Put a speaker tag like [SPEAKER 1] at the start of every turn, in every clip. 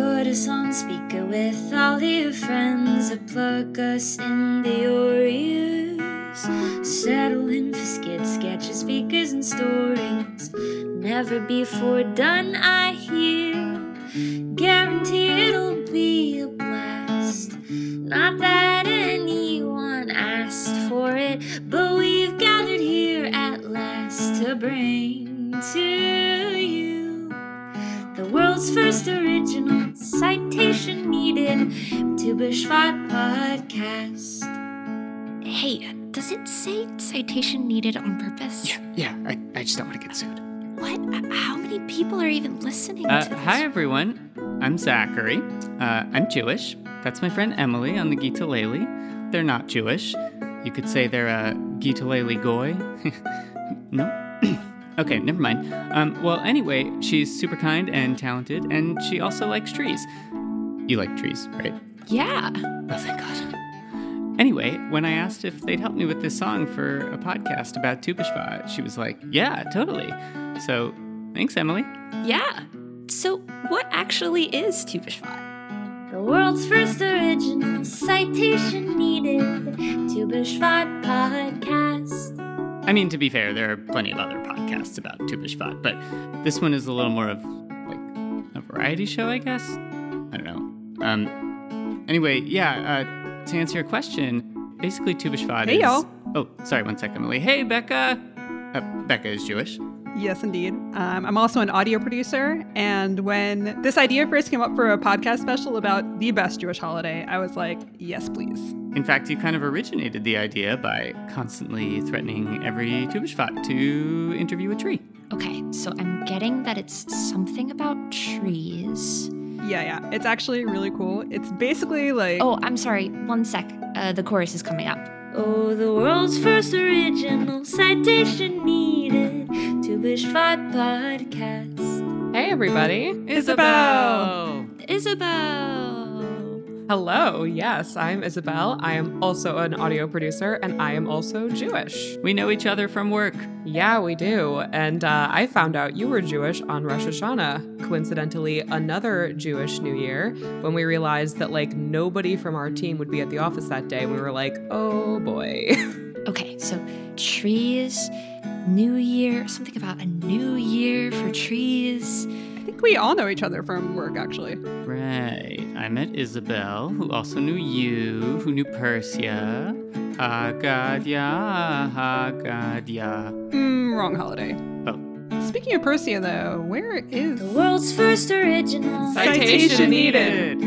[SPEAKER 1] Put us on speaker with all your friends, or plug us into your ears. Settle in for skit sketches, speakers, and stories. Never before done, I hear. Guarantee it'll be a blast. Not that anyone asked for it, but we've gathered here at last to bring to you the world's first original citation needed Tu B'Shvat podcast. Hey, does it say citation needed on purpose?
[SPEAKER 2] Yeah, yeah. I, I just don't want to get sued.
[SPEAKER 1] What? How many people are even listening
[SPEAKER 3] Uh,
[SPEAKER 1] to this?
[SPEAKER 3] hi, everyone. I'm Zachary. Uh, I'm Jewish. That's my friend Emily on the guitalele. They're not Jewish. You could say they're a guitalele goy. no? okay, never mind. Um, well, anyway, she's super kind and talented, and she also likes trees. You like trees, right?
[SPEAKER 1] Yeah.
[SPEAKER 3] Oh, thank God. Anyway, when I asked if they'd help me with this song for a podcast about Tu B'Shvat, she was like, yeah, totally. So, thanks, Emily.
[SPEAKER 1] Yeah. So, what actually is Tu B'Shvat? The world's first original citation needed Tu B'Shvat podcast.
[SPEAKER 3] I mean, to be fair, there are plenty of other podcasts about Tu but this one is a little more of like a variety show, I guess. I don't know. Um. Anyway, yeah. Uh, to answer your question, basically Tu B'Shvat
[SPEAKER 4] Hey,
[SPEAKER 3] is.
[SPEAKER 4] y'all.
[SPEAKER 3] Oh, sorry. One second, Emily. Hey, Becca. Uh, Becca is Jewish.
[SPEAKER 4] Yes, indeed. Um, I'm also an audio producer. And when this idea first came up for a podcast special about the best Jewish holiday, I was like, yes, please.
[SPEAKER 3] In fact, you kind of originated the idea by constantly threatening every Tu B'Shvat to interview a tree.
[SPEAKER 1] Okay, so I'm getting that it's something about trees.
[SPEAKER 4] Yeah, yeah. It's actually really cool. It's basically like.
[SPEAKER 1] Oh, I'm sorry. One sec. Uh, the chorus is coming up. Oh, the world's first original citation needed Tu B'Shvat podcast.
[SPEAKER 5] Hey, everybody.
[SPEAKER 4] Isabel!
[SPEAKER 1] Isabel.
[SPEAKER 5] Hello. Yes, I'm Isabel. I am also an audio producer and I am also Jewish.
[SPEAKER 3] We know each other from work.
[SPEAKER 5] Yeah, we do. And uh, I found out you were Jewish on Rosh Hashanah. Coincidentally, another Jewish New Year, when we realized that like nobody from our team would be at the office that day. We were like, oh boy.
[SPEAKER 1] Okay, so trees, New Year, something about a new year for trees.
[SPEAKER 4] I think we all know each other from work, actually.
[SPEAKER 3] Right. I met Isabel, who also knew you, who knew Persia. Haggadah, Haggadah.
[SPEAKER 4] Mm, wrong holiday.
[SPEAKER 3] Oh.
[SPEAKER 4] Speaking of Persia, though, where is.
[SPEAKER 1] The world's first original
[SPEAKER 4] Citation
[SPEAKER 5] needed.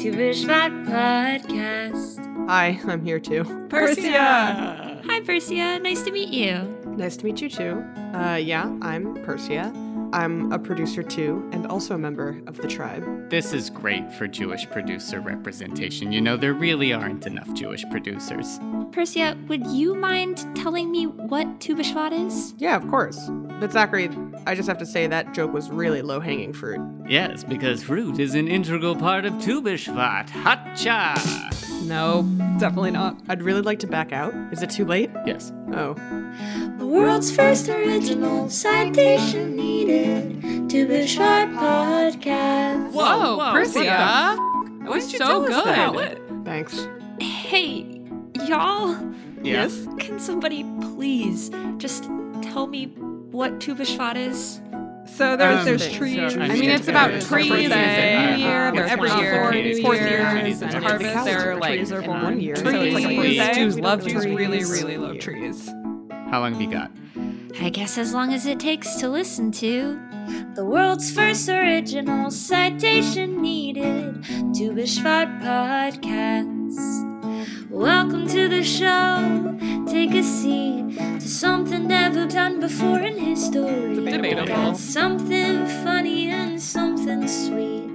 [SPEAKER 1] Tu B'Shvat podcast.
[SPEAKER 6] Hi, I'm here too.
[SPEAKER 4] Persia!
[SPEAKER 1] Hi, Persia. Nice to meet you.
[SPEAKER 6] Nice to meet you too. Uh, yeah, I'm Persia. I'm a producer too, and also a member of the tribe.
[SPEAKER 3] This is great for Jewish producer representation. You know, there really aren't enough Jewish producers.
[SPEAKER 1] Persia, would you mind telling me what Tu B'Shvat is?
[SPEAKER 6] Yeah, of course. But Zachary, I just have to say that joke was really low hanging fruit.
[SPEAKER 3] Yes, because fruit is an integral part of Tu B'Shvat. Hacha!
[SPEAKER 4] No, definitely not.
[SPEAKER 6] I'd really like to back out. Is it too late?
[SPEAKER 3] Yes.
[SPEAKER 6] Oh.
[SPEAKER 1] The world's first original citation needed Tu B'Shvat podcast.
[SPEAKER 5] Whoa,
[SPEAKER 3] whoa,
[SPEAKER 5] Persia.
[SPEAKER 3] what the
[SPEAKER 5] That was
[SPEAKER 3] you
[SPEAKER 5] so
[SPEAKER 3] tell us
[SPEAKER 5] good.
[SPEAKER 3] that?
[SPEAKER 6] Thanks.
[SPEAKER 1] Hey, y'all,
[SPEAKER 3] Yes.
[SPEAKER 1] can somebody please just tell me what Tu B'Shvat is?
[SPEAKER 4] So there's,
[SPEAKER 3] Um,
[SPEAKER 4] there's trees.
[SPEAKER 6] so-
[SPEAKER 5] I mean, it's about
[SPEAKER 6] There's
[SPEAKER 5] trees
[SPEAKER 6] birthdays
[SPEAKER 5] and
[SPEAKER 6] and,
[SPEAKER 5] New Year.
[SPEAKER 4] every year, fourth
[SPEAKER 5] Years
[SPEAKER 4] year,
[SPEAKER 5] and
[SPEAKER 3] and
[SPEAKER 5] harvest.
[SPEAKER 6] everything.
[SPEAKER 5] They're like
[SPEAKER 6] Trees are
[SPEAKER 5] and
[SPEAKER 6] one year, so it's like a
[SPEAKER 4] Trees.
[SPEAKER 5] Jews love
[SPEAKER 6] don't
[SPEAKER 4] Jews
[SPEAKER 6] really
[SPEAKER 5] trees.
[SPEAKER 4] really, really love trees.
[SPEAKER 3] How long have you got?
[SPEAKER 1] I guess as long as it takes to listen to. The world's first original citation needed Tu B'Shvat podcast. Welcome to the show. Take a seat to something never done before in history.
[SPEAKER 5] Debatable.
[SPEAKER 1] Got something funny and something sweet.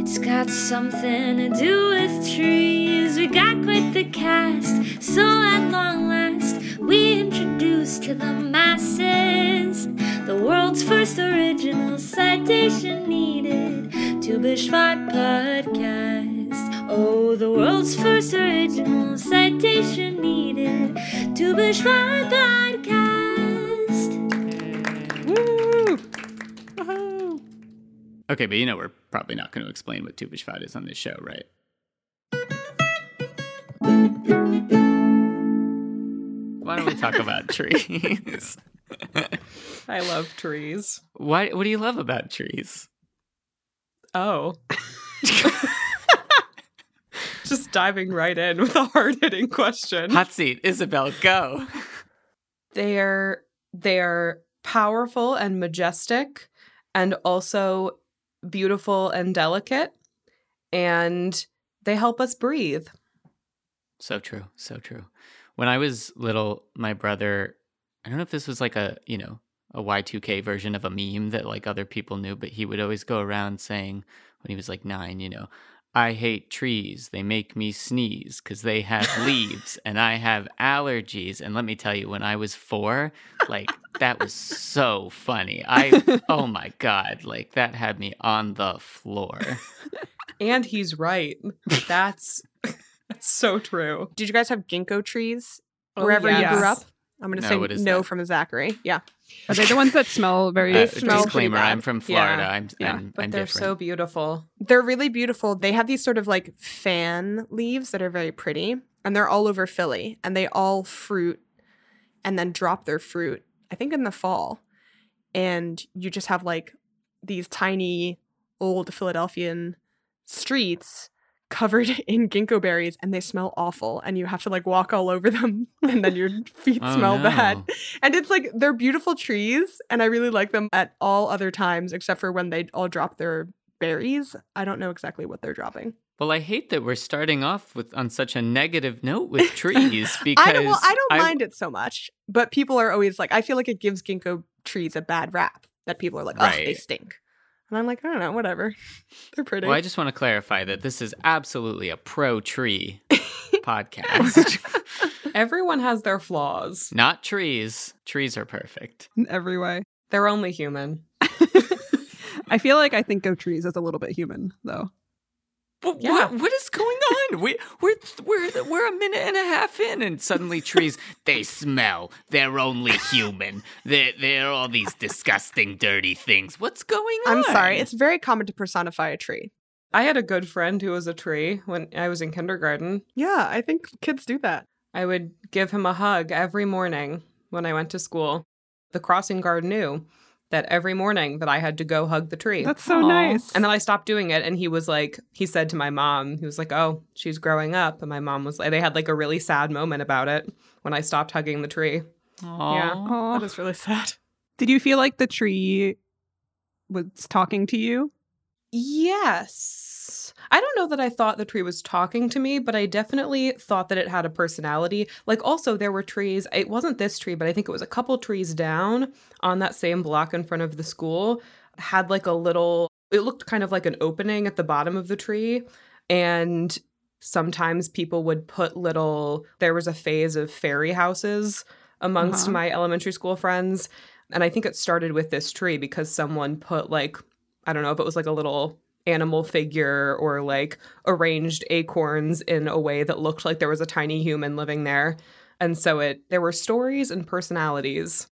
[SPEAKER 1] It's got something to do with trees. We got quite the cast, so at long last, we introduce to the masses the world's first original citation needed Tu B'Shvat podcast. Oh, the world's first original citation needed Tu B'Shvat podcast.
[SPEAKER 4] Woo!
[SPEAKER 3] Okay, but you know we're probably not going to explain what Tu B'Shvat is on this show, right? Why don't we talk about trees?
[SPEAKER 5] I love trees.
[SPEAKER 3] Why? What do you love about trees?
[SPEAKER 5] Oh. Just diving right in with a hard hitting question.
[SPEAKER 3] Hot seat, Isabel, go.
[SPEAKER 5] They're they're powerful and majestic and also beautiful and delicate and they help us breathe.
[SPEAKER 3] So true, so true. When I was little, my brother, I don't know if this was like a, you know, a Y2K version of a meme that like other people knew, but he would always go around saying when he was like 9, you know, I hate trees. They make me sneeze because they have leaves and I have allergies. And let me tell you, when I was four, like that was so funny. I, oh my God, like that had me on the floor.
[SPEAKER 5] And he's right. That's that's so true.
[SPEAKER 6] Did you guys have ginkgo trees
[SPEAKER 5] Oh,
[SPEAKER 6] wherever you grew up? I'm going to
[SPEAKER 3] No,
[SPEAKER 6] say no
[SPEAKER 3] that?
[SPEAKER 6] from Zachary. Yeah.
[SPEAKER 4] Are they the ones that smell very?
[SPEAKER 6] They
[SPEAKER 3] Uh,
[SPEAKER 6] smell
[SPEAKER 3] disclaimer:
[SPEAKER 6] bad.
[SPEAKER 3] I'm from Florida.
[SPEAKER 5] Yeah.
[SPEAKER 3] I'm,
[SPEAKER 4] Yeah.
[SPEAKER 3] I'm,
[SPEAKER 5] But
[SPEAKER 3] I'm
[SPEAKER 5] they're
[SPEAKER 3] different.
[SPEAKER 5] so beautiful.
[SPEAKER 6] They're really beautiful. They have these sort of like fan leaves that are very pretty, and they're all over Philly, and they all fruit and then drop their fruit, I think in the fall. And you just have like these tiny old Philadelphian streets covered in ginkgo berries and they smell awful and you have to like walk all over them and then your feet
[SPEAKER 3] Oh,
[SPEAKER 6] smell
[SPEAKER 3] no.
[SPEAKER 6] bad. And it's like they're beautiful trees and I really like them at all other times except for when they all drop their berries. I don't know exactly what they're dropping.
[SPEAKER 3] Well, I hate that we're starting off with on such a negative note with trees because
[SPEAKER 6] I don't well, I don't mind it so much, but people are always like I feel like it gives ginkgo trees a bad rap that people are like, "Oh, they stink." And I'm like, "I don't know, whatever. they're pretty."
[SPEAKER 3] Well, I just want to clarify that this is absolutely a pro tree podcast.
[SPEAKER 5] Everyone has their flaws.
[SPEAKER 3] Not trees. Trees are perfect.
[SPEAKER 4] in every way.
[SPEAKER 5] They're only human.
[SPEAKER 4] I feel like I think of trees as a little bit human, though.
[SPEAKER 3] What,
[SPEAKER 5] Yeah.
[SPEAKER 3] what, what is going on? We, we're we're we're a minute and a half in, and suddenly trees they smell. They're only human. They're they're all these disgusting, dirty things. What's going on?
[SPEAKER 6] I'm sorry. It's very common to personify a tree.
[SPEAKER 5] I had a good friend who was a tree when I was in kindergarten.
[SPEAKER 6] Yeah, I think kids do that.
[SPEAKER 5] I would give him a hug every morning when I went to school. The crossing guard knew that every morning that I had to go hug the tree.
[SPEAKER 4] That's so
[SPEAKER 3] Aw.
[SPEAKER 4] nice.
[SPEAKER 5] and then I stopped doing it and he was like he said to my mom, he was like, "Oh, she's growing up." And my mom was like they had like a really sad moment about it when I stopped hugging the tree.
[SPEAKER 3] Aw.
[SPEAKER 5] Yeah.
[SPEAKER 4] Aw.
[SPEAKER 6] That is really sad.
[SPEAKER 4] Did you feel like the tree was talking to you?
[SPEAKER 5] Yes. I don't know that I thought the tree was talking to me, but I definitely thought that it had a personality. Like, also, there were trees. It wasn't this tree, but I think it was a couple trees down on that same block in front of the school, had like a little, it looked kind of like an opening at the bottom of the tree. And sometimes people would put little, there was a phase of fairy houses amongst
[SPEAKER 4] Uh-huh.
[SPEAKER 5] my elementary school friends. And I think it started with this tree because someone put like, I don't know if it was like a little animal figure or like arranged acorns in a way that looked like there was a tiny human living there. And so it there were stories and personalities.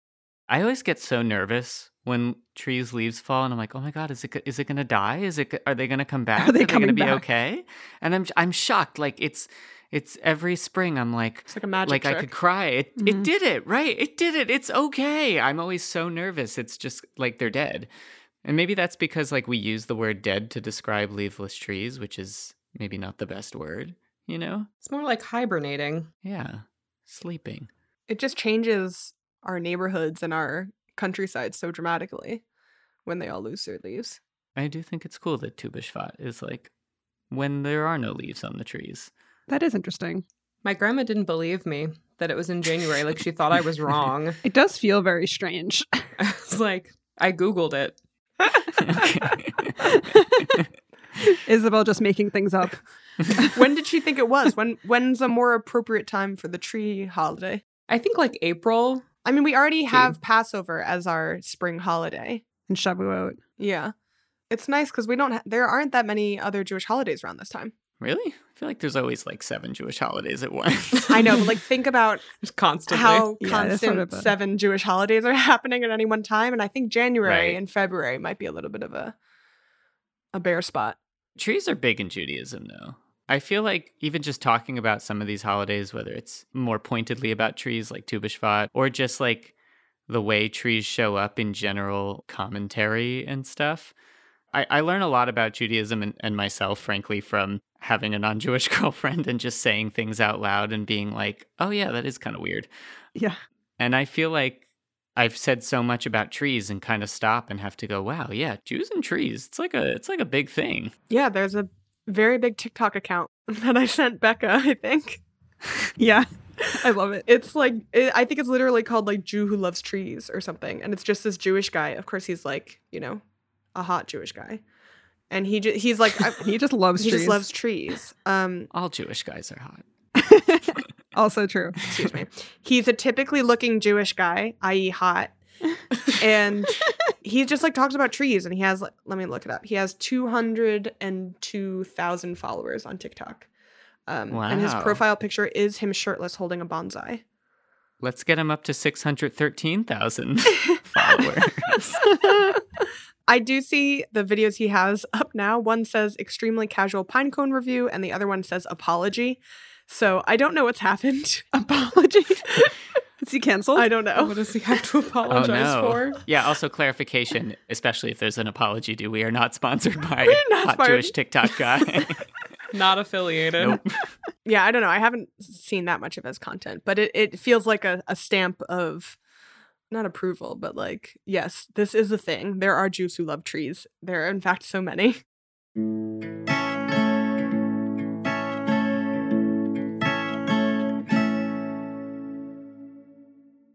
[SPEAKER 3] I always get so nervous when trees leaves fall, and I'm like, oh my god, is it is it gonna die? Is it are they gonna come back?
[SPEAKER 4] they
[SPEAKER 3] are they gonna be
[SPEAKER 4] back?
[SPEAKER 3] okay? And I'm I'm shocked. Like it's it's every spring. I'm like.
[SPEAKER 6] It's like a magic
[SPEAKER 3] like I could cry. It
[SPEAKER 4] Mhm.
[SPEAKER 3] it did it, right? It did it. It's okay. I'm always so nervous. It's just like they're dead. And maybe that's because like we use the word dead to describe leafless trees, which is maybe not the best word, you know?
[SPEAKER 5] It's more like hibernating.
[SPEAKER 3] Yeah. Sleeping.
[SPEAKER 6] it just changes our neighborhoods and our countryside so dramatically when they all lose their leaves.
[SPEAKER 3] I do think it's cool that Tu B'Shvat is like when there are no leaves on the trees.
[SPEAKER 4] That is interesting.
[SPEAKER 5] My grandma didn't believe me that it was in January. Like she thought I was wrong.
[SPEAKER 4] It does feel very strange.
[SPEAKER 5] I was like, I Googled it.
[SPEAKER 4] Isabel just making things up.
[SPEAKER 6] when did she think it was? When when's a more appropriate time for the tree holiday?
[SPEAKER 5] I think like April.
[SPEAKER 6] I mean, we already have Passover as our spring holiday.
[SPEAKER 4] And Shavuot.
[SPEAKER 6] Yeah. It's nice because we don't. Ha- there aren't that many other Jewish holidays around this time.
[SPEAKER 3] Really? I feel like there's always like seven Jewish holidays at once.
[SPEAKER 6] I know, but like think about
[SPEAKER 5] Just constantly.
[SPEAKER 6] how
[SPEAKER 4] Yeah,
[SPEAKER 6] constant
[SPEAKER 4] sort of a-
[SPEAKER 6] seven Jewish holidays are happening at any one time, and I think January
[SPEAKER 3] Right.
[SPEAKER 6] and February might be a little bit of a a bare spot.
[SPEAKER 3] Trees are big in Judaism, though. I feel like even just talking about some of these holidays, whether it's more pointedly about trees like Tu B'Shvat, or just like the way trees show up in general commentary and stuff, I, I learn a lot about Judaism and, and myself, frankly, from having a non Jewish girlfriend and just saying things out loud and being like, oh, yeah, that is kind of weird.
[SPEAKER 4] Yeah.
[SPEAKER 3] And I feel like I've said so much about trees and kind of stop and have to go, wow, yeah, Jews and trees. It's like a it's like a big thing.
[SPEAKER 6] Yeah, there's a very big TikTok account that I sent Becca, I think.
[SPEAKER 4] Yeah. I love it.
[SPEAKER 6] It's like it, I think it's literally called like Jew who loves trees or something, and it's just this Jewish guy. Of course, he's like you know a hot Jewish guy, and he ju- he's like I,
[SPEAKER 4] He just loves
[SPEAKER 6] he
[SPEAKER 4] trees.
[SPEAKER 6] just loves trees. Um,
[SPEAKER 3] All Jewish guys are hot.
[SPEAKER 4] also true.
[SPEAKER 6] excuse me. He's a typically looking Jewish guy, i.e., hot, and he just like talks about trees. And he has like, let me look it up. He has two hundred and two thousand followers on TikTok. Um, And his profile picture is him shirtless holding a bonsai.
[SPEAKER 3] Let's get him up to 613,000 followers.
[SPEAKER 6] I do see the videos he has up now. One says extremely casual pinecone review, and the other one says apology. So I don't know what's happened.
[SPEAKER 4] Apology. Is he canceled?
[SPEAKER 6] I don't know.
[SPEAKER 5] What does he have to
[SPEAKER 3] Oh,
[SPEAKER 5] apologize
[SPEAKER 3] no.
[SPEAKER 5] for?
[SPEAKER 3] Yeah, also clarification, especially if there's an apology due. We are not sponsored by
[SPEAKER 6] not
[SPEAKER 3] Hot
[SPEAKER 6] sponsored.
[SPEAKER 3] Jewish TikTok guy.
[SPEAKER 5] Not affiliated.
[SPEAKER 3] nope.
[SPEAKER 6] Yeah, I don't know. I haven't seen that much of his content, but it, it feels like a, a stamp of not approval, but like, yes, this is a thing. There are Jews who love trees. There are, in fact, so many.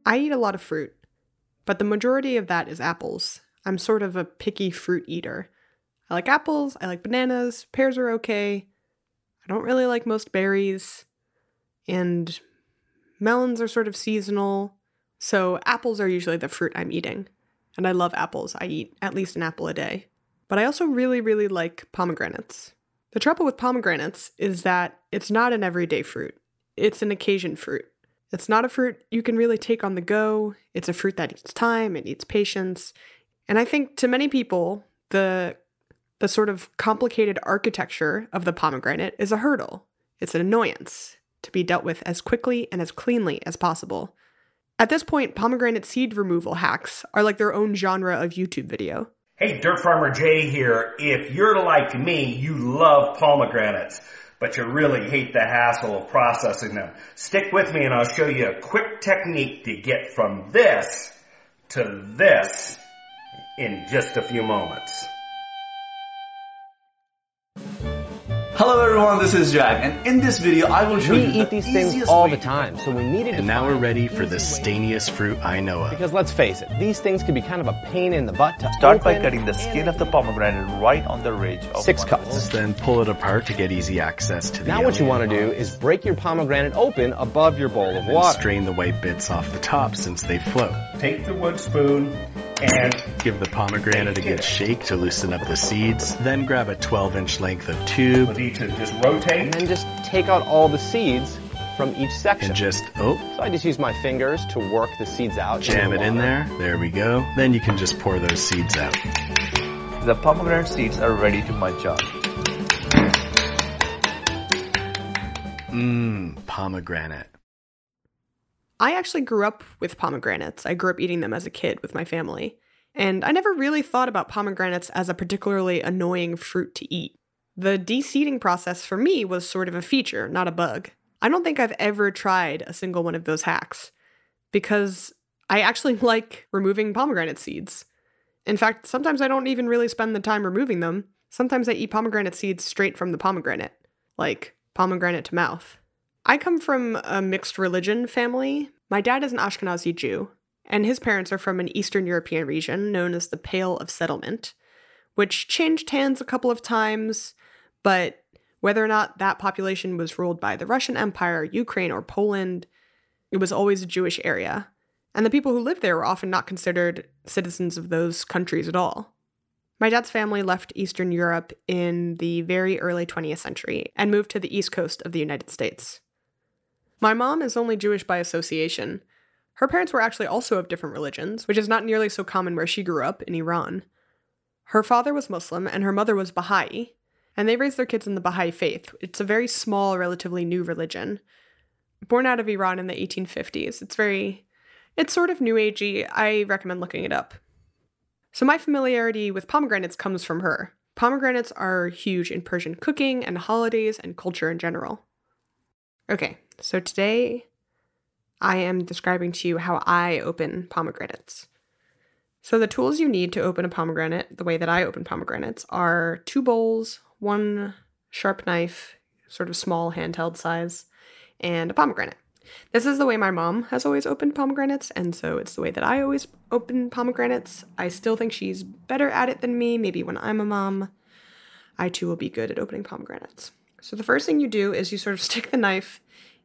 [SPEAKER 6] I eat a lot of fruit, but the majority of that is apples. I'm sort of a picky fruit eater. I like apples, I like bananas, pears are okay. I don't really like most berries, and melons are sort of seasonal. So, apples are usually the fruit I'm eating. And I love apples. I eat at least an apple a day. But I also really, really like pomegranates. The trouble with pomegranates is that it's not an everyday fruit, it's an occasion fruit. It's not a fruit you can really take on the go. It's a fruit that needs time, it needs patience. And I think to many people, the the sort of complicated architecture of the pomegranate is a hurdle. It's an annoyance to be dealt with as quickly and as cleanly as possible. At this point, pomegranate seed removal hacks are like their own genre of YouTube video.
[SPEAKER 7] Hey, Dirt Farmer Jay here. If you're like me, you love pomegranates, but you really hate the hassle of processing them. Stick with me and I'll show you a quick technique to get from this to this in just a few moments.
[SPEAKER 8] Hello everyone, this is Jack, and in this video I will show you.
[SPEAKER 9] We
[SPEAKER 8] you
[SPEAKER 9] eat
[SPEAKER 8] the
[SPEAKER 9] these things all the time, so we needed to
[SPEAKER 10] And now we're ready
[SPEAKER 9] an
[SPEAKER 10] for the stainiest fruit I know of.
[SPEAKER 9] Because let's face it, these things can be kind of a pain in the butt to
[SPEAKER 11] Start by cutting the skin of the pomegranate right on the ridge of
[SPEAKER 9] Six
[SPEAKER 11] one
[SPEAKER 9] cuts.
[SPEAKER 10] Then pull it apart to get easy access to the
[SPEAKER 9] Now what you want to do is break your pomegranate open above your bowl of
[SPEAKER 10] and then
[SPEAKER 9] water.
[SPEAKER 10] strain the white bits off the top since they float.
[SPEAKER 7] Take the wood spoon and
[SPEAKER 10] Give the pomegranate a good shake to loosen up the seeds. Then grab a 12 inch length of tube
[SPEAKER 7] we'll need to just rotate.
[SPEAKER 9] And then just take out all the seeds from each section.
[SPEAKER 10] and just, oh,
[SPEAKER 9] so I just use my fingers to work the seeds out.
[SPEAKER 10] jam it in there. There we go. Then you can just pour those seeds out.
[SPEAKER 11] The pomegranate seeds are ready to munch on.
[SPEAKER 10] Mmm, pomegranate.
[SPEAKER 6] I actually grew up with pomegranates. I grew up eating them as a kid with my family. And I never really thought about pomegranates as a particularly annoying fruit to eat. The de-seeding process for me was sort of a feature, not a bug. I don't think I've ever tried a single one of those hacks because I actually like removing pomegranate seeds. In fact, sometimes I don't even really spend the time removing them. Sometimes I eat pomegranate seeds straight from the pomegranate, like pomegranate to mouth. I come from a mixed religion family. My dad is an Ashkenazi Jew, and his parents are from an Eastern European region known as the Pale of Settlement, which changed hands a couple of times, but whether or not that population was ruled by the Russian Empire, Ukraine, or Poland, it was always a Jewish area. And the people who lived there were often not considered citizens of those countries at all. My dad's family left Eastern Europe in the very early 20th century and moved to the east coast of the United States. My mom is only Jewish by association. Her parents were actually also of different religions, which is not nearly so common where she grew up in Iran. Her father was Muslim and her mother was Baha'i, and they raised their kids in the Baha'i faith. It's a very small, relatively new religion. Born out of Iran in the 1850s. It's very, it's sort of new agey. I recommend looking it up. So my familiarity with pomegranates comes from her. Pomegranates are huge in Persian cooking and holidays and culture in general. Okay, so today I am describing to you how I open pomegranates. So, the tools you need to open a pomegranate, the way that I open pomegranates, are two bowls, one sharp knife, sort of small handheld size, and a pomegranate. This is the way my mom has always opened pomegranates, and so it's the way that I always open pomegranates. I still think she's better at it than me. Maybe when I'm a mom, I too will be good at opening pomegranates. So, the first thing you do is you sort of stick the knife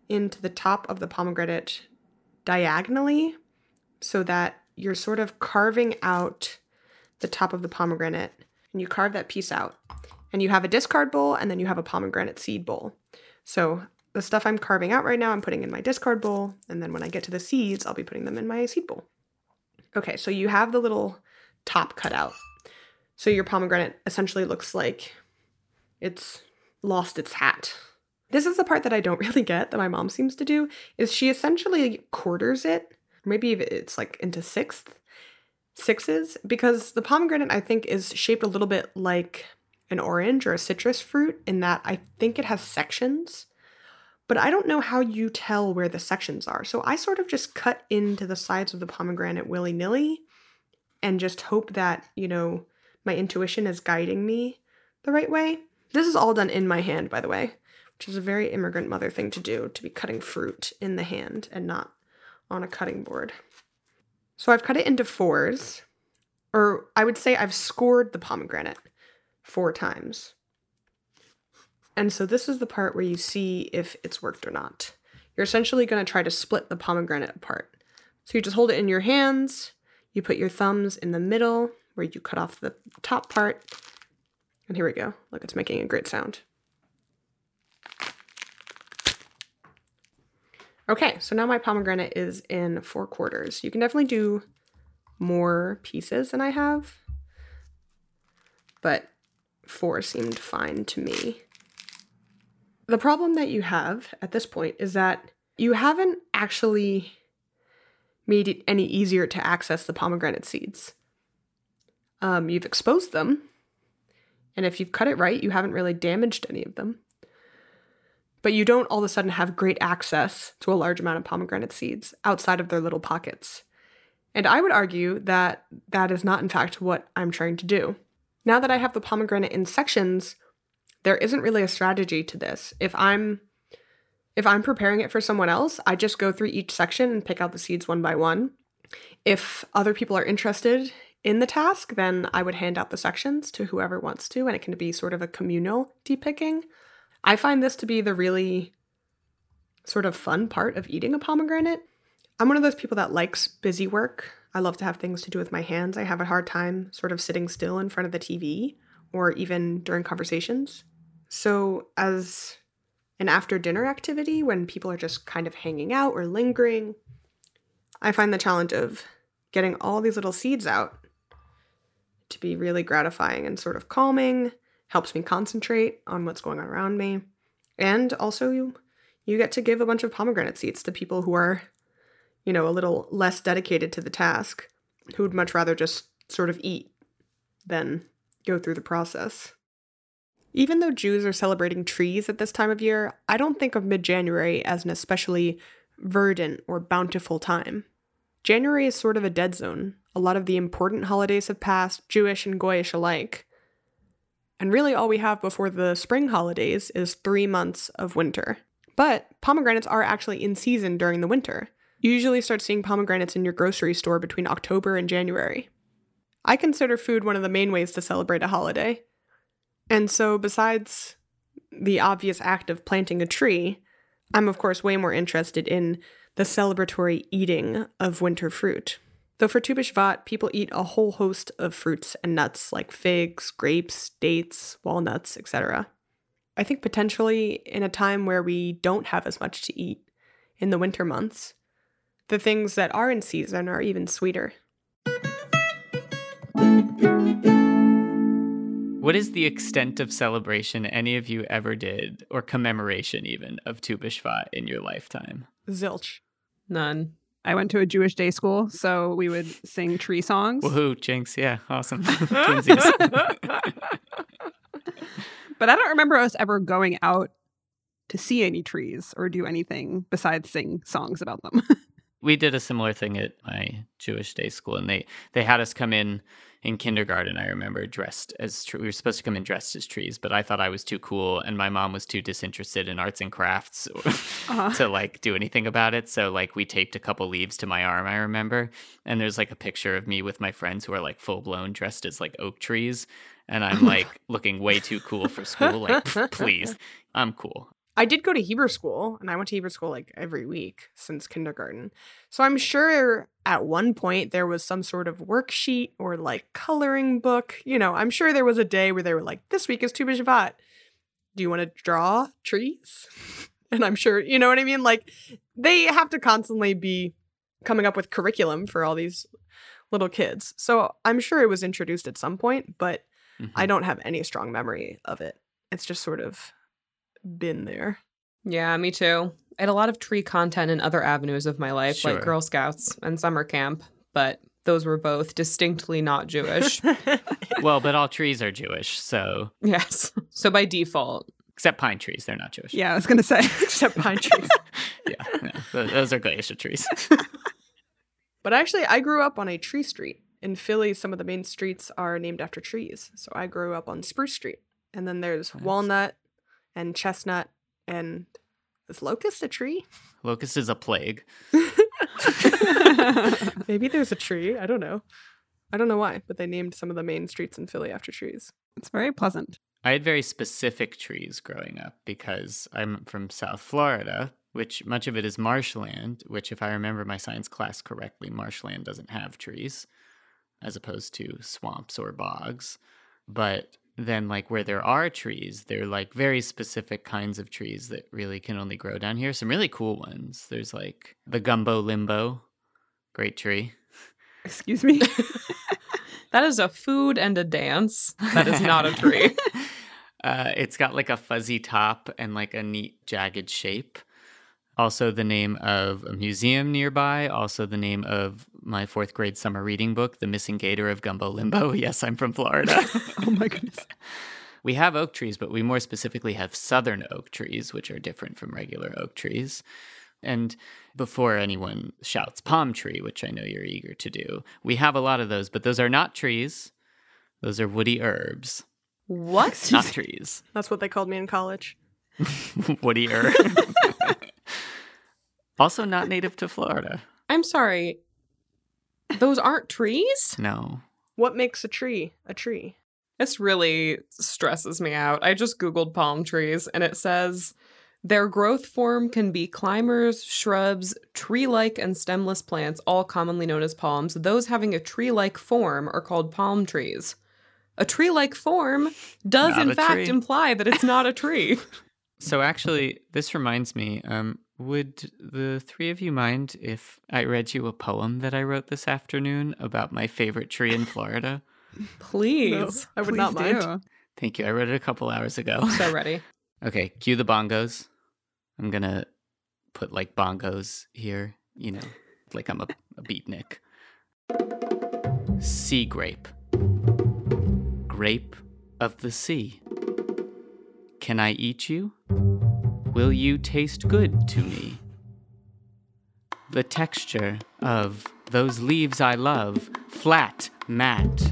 [SPEAKER 6] into the top of the pomegranate diagonally so that you're sort of carving out the top of the pomegranate and you carve that piece out. And you have a discard bowl and then you have a pomegranate seed bowl. So the stuff I'm carving out right now, I'm putting in my discard bowl. And then when I get to the seeds, I'll be putting them in my seed bowl. Okay, so you have the little top cut out. So your pomegranate essentially looks like it's lost its hat. This is the part that I don't really get that my mom seems to do is she essentially quarters it maybe it's like into sixth sixes because the pomegranate I think is shaped a little bit like an orange or a citrus fruit in that I think it has sections. But I don't know how you tell where the sections are. So I sort of just cut into the sides of the pomegranate willy-nilly and just hope that, you know, my intuition is guiding me the right way. This is all done in my hand, by the way, which is a very immigrant mother thing to do, to be cutting fruit in the hand and not on a cutting board. So I've cut it into fours, or I would say I've scored the pomegranate four times. And so this is the part where you see if it's worked or not. You're essentially going to try to split the pomegranate apart. So you just hold it in your hands, you put your thumbs in the middle where you cut off the top part, and here we go. Look, it's making a great sound. Okay, so now my pomegranate is in four quarters. You can definitely do more pieces than I have, but four seemed fine to me. The problem that you have at this point is that you haven't actually made it any easier to access the pomegranate seeds. Um, you've exposed them, and if you've cut it right, you haven't really damaged any of them but you don't all of a sudden have great access to a large amount of pomegranate seeds outside of their little pockets. And I would argue that that is not, in fact, what I'm trying to do. Now that I have the pomegranate in sections, there isn't really a strategy to this. If I'm if I'm preparing it for someone else, I just go through each section and pick out the seeds one by one. If other people are interested in the task, then I would hand out the sections to whoever wants to, and it can be sort of a communal depicking. I find this to be the really sort of fun part of eating a pomegranate. I'm one of those people that likes busy work. I love to have things to do with my hands. I have a hard time sort of sitting still in front of the TV or even during conversations. So, as an after dinner activity, when people are just kind of hanging out or lingering, I find the challenge of getting all these little seeds out to be really gratifying and sort of calming helps me concentrate on what's going on around me. And also you you get to give a bunch of pomegranate seeds to people who are, you know, a little less dedicated to the task, who would much rather just sort of eat than go through the process. Even though Jews are celebrating trees at this time of year, I don't think of mid January as an especially verdant or bountiful time. January is sort of a dead zone. A lot of the important holidays have passed, Jewish and Goyish alike. And really, all we have before the spring holidays is three months of winter. But pomegranates are actually in season during the winter. You usually start seeing pomegranates in your grocery store between October and January. I consider food one of the main ways to celebrate a holiday. And so, besides the obvious act of planting a tree, I'm of course way more interested in the celebratory eating of winter fruit. Though for Tu B'Shvat, people eat a whole host of fruits and nuts like figs, grapes, dates, walnuts, etc. I think potentially in a time where we don't have as much to eat in the winter months, the things that are in season are even sweeter.
[SPEAKER 3] What is the extent of celebration any of you ever did, or commemoration even, of Tu B'Shvat in your lifetime?
[SPEAKER 6] Zilch.
[SPEAKER 5] None.
[SPEAKER 4] I went to a Jewish day school, so we would sing tree songs.
[SPEAKER 3] Woohoo, Jinx. Yeah, awesome.
[SPEAKER 4] But I don't remember us ever going out to see any trees or do anything besides sing songs about them.
[SPEAKER 3] we did a similar thing at my Jewish day school, and they they had us come in in kindergarten. I remember dressed as tre- we were supposed to come in dressed as trees, but I thought I was too cool, and my mom was too disinterested in arts and crafts
[SPEAKER 4] Uh-huh.
[SPEAKER 3] to like do anything about it. So like we taped a couple leaves to my arm. I remember, and there's like a picture of me with my friends who are like full blown dressed as like oak trees, and I'm like looking way too cool for school. Like please, I'm cool.
[SPEAKER 6] I did go to Hebrew school, and I went to Hebrew school like every week since kindergarten. So I'm sure at one point there was some sort of worksheet or like coloring book. You know, I'm sure there was a day where they were like, "This week is Tu B'Shvat. Do you want to draw trees?" And I'm sure, you know what I mean. Like they have to constantly be coming up with curriculum for all these little kids. So I'm sure it was introduced at some point, but
[SPEAKER 3] Mhm.
[SPEAKER 6] I don't have any strong memory of it. It's just sort of been there.
[SPEAKER 5] Yeah, me too. I had a lot of tree content in other avenues of my life,
[SPEAKER 3] Sure.
[SPEAKER 5] like Girl Scouts and summer camp, but those were both distinctly not Jewish.
[SPEAKER 3] well, but all trees are Jewish, so
[SPEAKER 5] yes. So by default,
[SPEAKER 3] except pine trees, they're not Jewish.
[SPEAKER 4] yeah, I was going to say.
[SPEAKER 6] Except pine trees.
[SPEAKER 3] yeah, no, th- those are Gaesha trees.
[SPEAKER 6] But actually, I grew up on a tree street. In Philly, some of the main streets are named after trees. So I grew up on Spruce Street. And then there's
[SPEAKER 3] Nice.
[SPEAKER 6] Walnut and Chestnut and is Locust a tree?
[SPEAKER 3] Locust is a plague.
[SPEAKER 6] Maybe there's a tree. I don't know. I don't know why, but they named some of the main streets in Philly after trees.
[SPEAKER 4] It's very pleasant.
[SPEAKER 3] I had very specific trees growing up because I'm from South Florida, which much of it is marshland, which, if I remember my science class correctly, marshland doesn't have trees as opposed to swamps or bogs. But then, like, where there are trees, they're like very specific kinds of trees that really can only grow down here. Some really cool ones. There's like the gumbo limbo, great tree.
[SPEAKER 4] Excuse me.
[SPEAKER 5] that is a food and a dance. That is not a tree.
[SPEAKER 3] Uh, it's got like a fuzzy top and like a neat jagged shape. Also, the name of a museum nearby. Also, the name of my fourth grade summer reading book, The Missing Gator of Gumbo Limbo. Yes, I'm from Florida.
[SPEAKER 4] oh my goodness.
[SPEAKER 3] we have oak trees, but we more specifically have southern oak trees, which are different from regular oak trees. And before anyone shouts palm tree, which I know you're eager to do, we have a lot of those, but those are not trees. Those are woody herbs,
[SPEAKER 5] What?
[SPEAKER 3] not trees.
[SPEAKER 6] That's what they called me in college.
[SPEAKER 3] woody herb. Also not native to Florida.
[SPEAKER 5] I'm sorry. Those aren't trees?
[SPEAKER 3] No.
[SPEAKER 6] What makes a tree a tree?
[SPEAKER 5] This really stresses me out. I just Googled palm trees and it says their growth form can be climbers, shrubs, tree like and stemless plants, all commonly known as palms. Those having a tree like form are called palm trees. A tree like form does,
[SPEAKER 3] Not
[SPEAKER 5] in fact,
[SPEAKER 3] tree.
[SPEAKER 5] imply that it's not a tree.
[SPEAKER 3] So actually, this reminds me. Um, would the three of you mind if I read you a poem that I wrote this afternoon about my favorite tree in Florida?
[SPEAKER 5] Please.
[SPEAKER 6] I would
[SPEAKER 4] Please
[SPEAKER 6] not mind.
[SPEAKER 4] do.
[SPEAKER 3] Thank you. I wrote it a couple hours ago.
[SPEAKER 5] So ready.
[SPEAKER 3] Okay, cue the bongos. I'm gonna put like bongos here, you know, like I'm a, a beatnik. Sea grape. Grape of the sea. Can I eat you? Will you taste good to me? The texture of those leaves I love, flat, matte,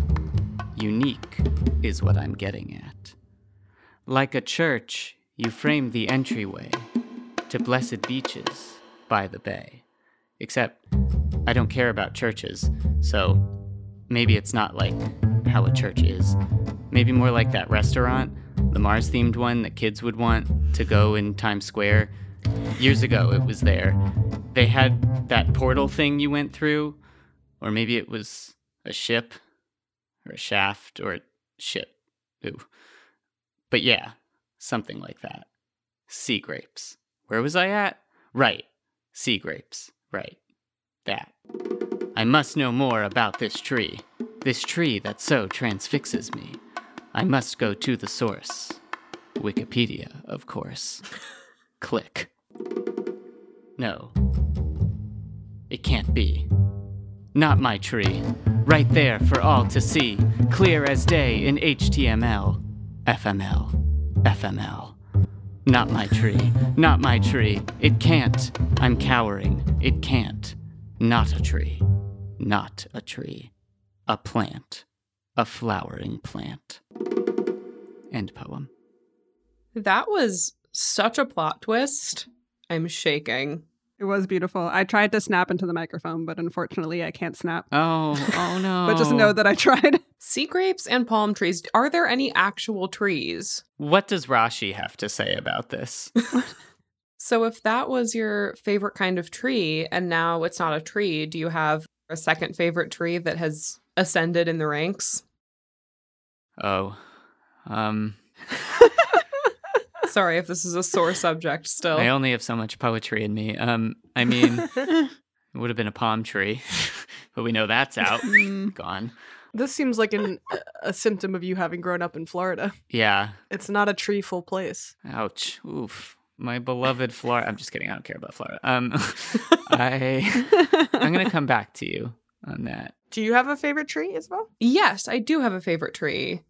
[SPEAKER 3] unique, is what I'm getting at. Like a church, you frame the entryway to blessed beaches by the bay. Except, I don't care about churches, so maybe it's not like how a church is. Maybe more like that restaurant, the Mars themed one that kids would want to go in Times Square. Years ago, it was there. They had that portal thing you went through, or maybe it was a ship, or a shaft, or a ship. Ooh. But yeah, something like that. Sea grapes. Where was I at? Right. Sea grapes. Right. That. I must know more about this tree. This tree that so transfixes me. I must go to the source. Wikipedia, of course. Click. No. It can't be. Not my tree. Right there for all to see. Clear as day in HTML. FML. FML. Not my tree. Not my tree. It can't. I'm cowering. It can't. Not a tree. Not a tree. A plant. A flowering plant. End poem.
[SPEAKER 5] That was such a plot twist. I'm shaking.
[SPEAKER 4] It was beautiful. I tried to snap into the microphone, but unfortunately, I can't snap.
[SPEAKER 3] Oh, oh no.
[SPEAKER 4] but just know that I tried.
[SPEAKER 5] Sea grapes and palm trees. Are there any actual trees?
[SPEAKER 3] What does Rashi have to say about this?
[SPEAKER 5] so, if that was your favorite kind of tree and now it's not a tree, do you have a second favorite tree that has ascended in the ranks?
[SPEAKER 3] Oh, um.
[SPEAKER 5] Sorry if this is a sore subject still.
[SPEAKER 3] I only have so much poetry in me. Um, I mean, it would have been a palm tree, but we know that's out, gone.
[SPEAKER 6] This seems like an, a symptom of you having grown up in Florida.
[SPEAKER 3] Yeah.
[SPEAKER 6] It's not a tree full place.
[SPEAKER 3] Ouch. Oof. My beloved Florida. I'm just kidding. I don't care about Florida. Um, I I'm gonna come back to you on that.
[SPEAKER 6] Do you have a favorite tree, Isabel?
[SPEAKER 5] Yes, I do have a favorite tree.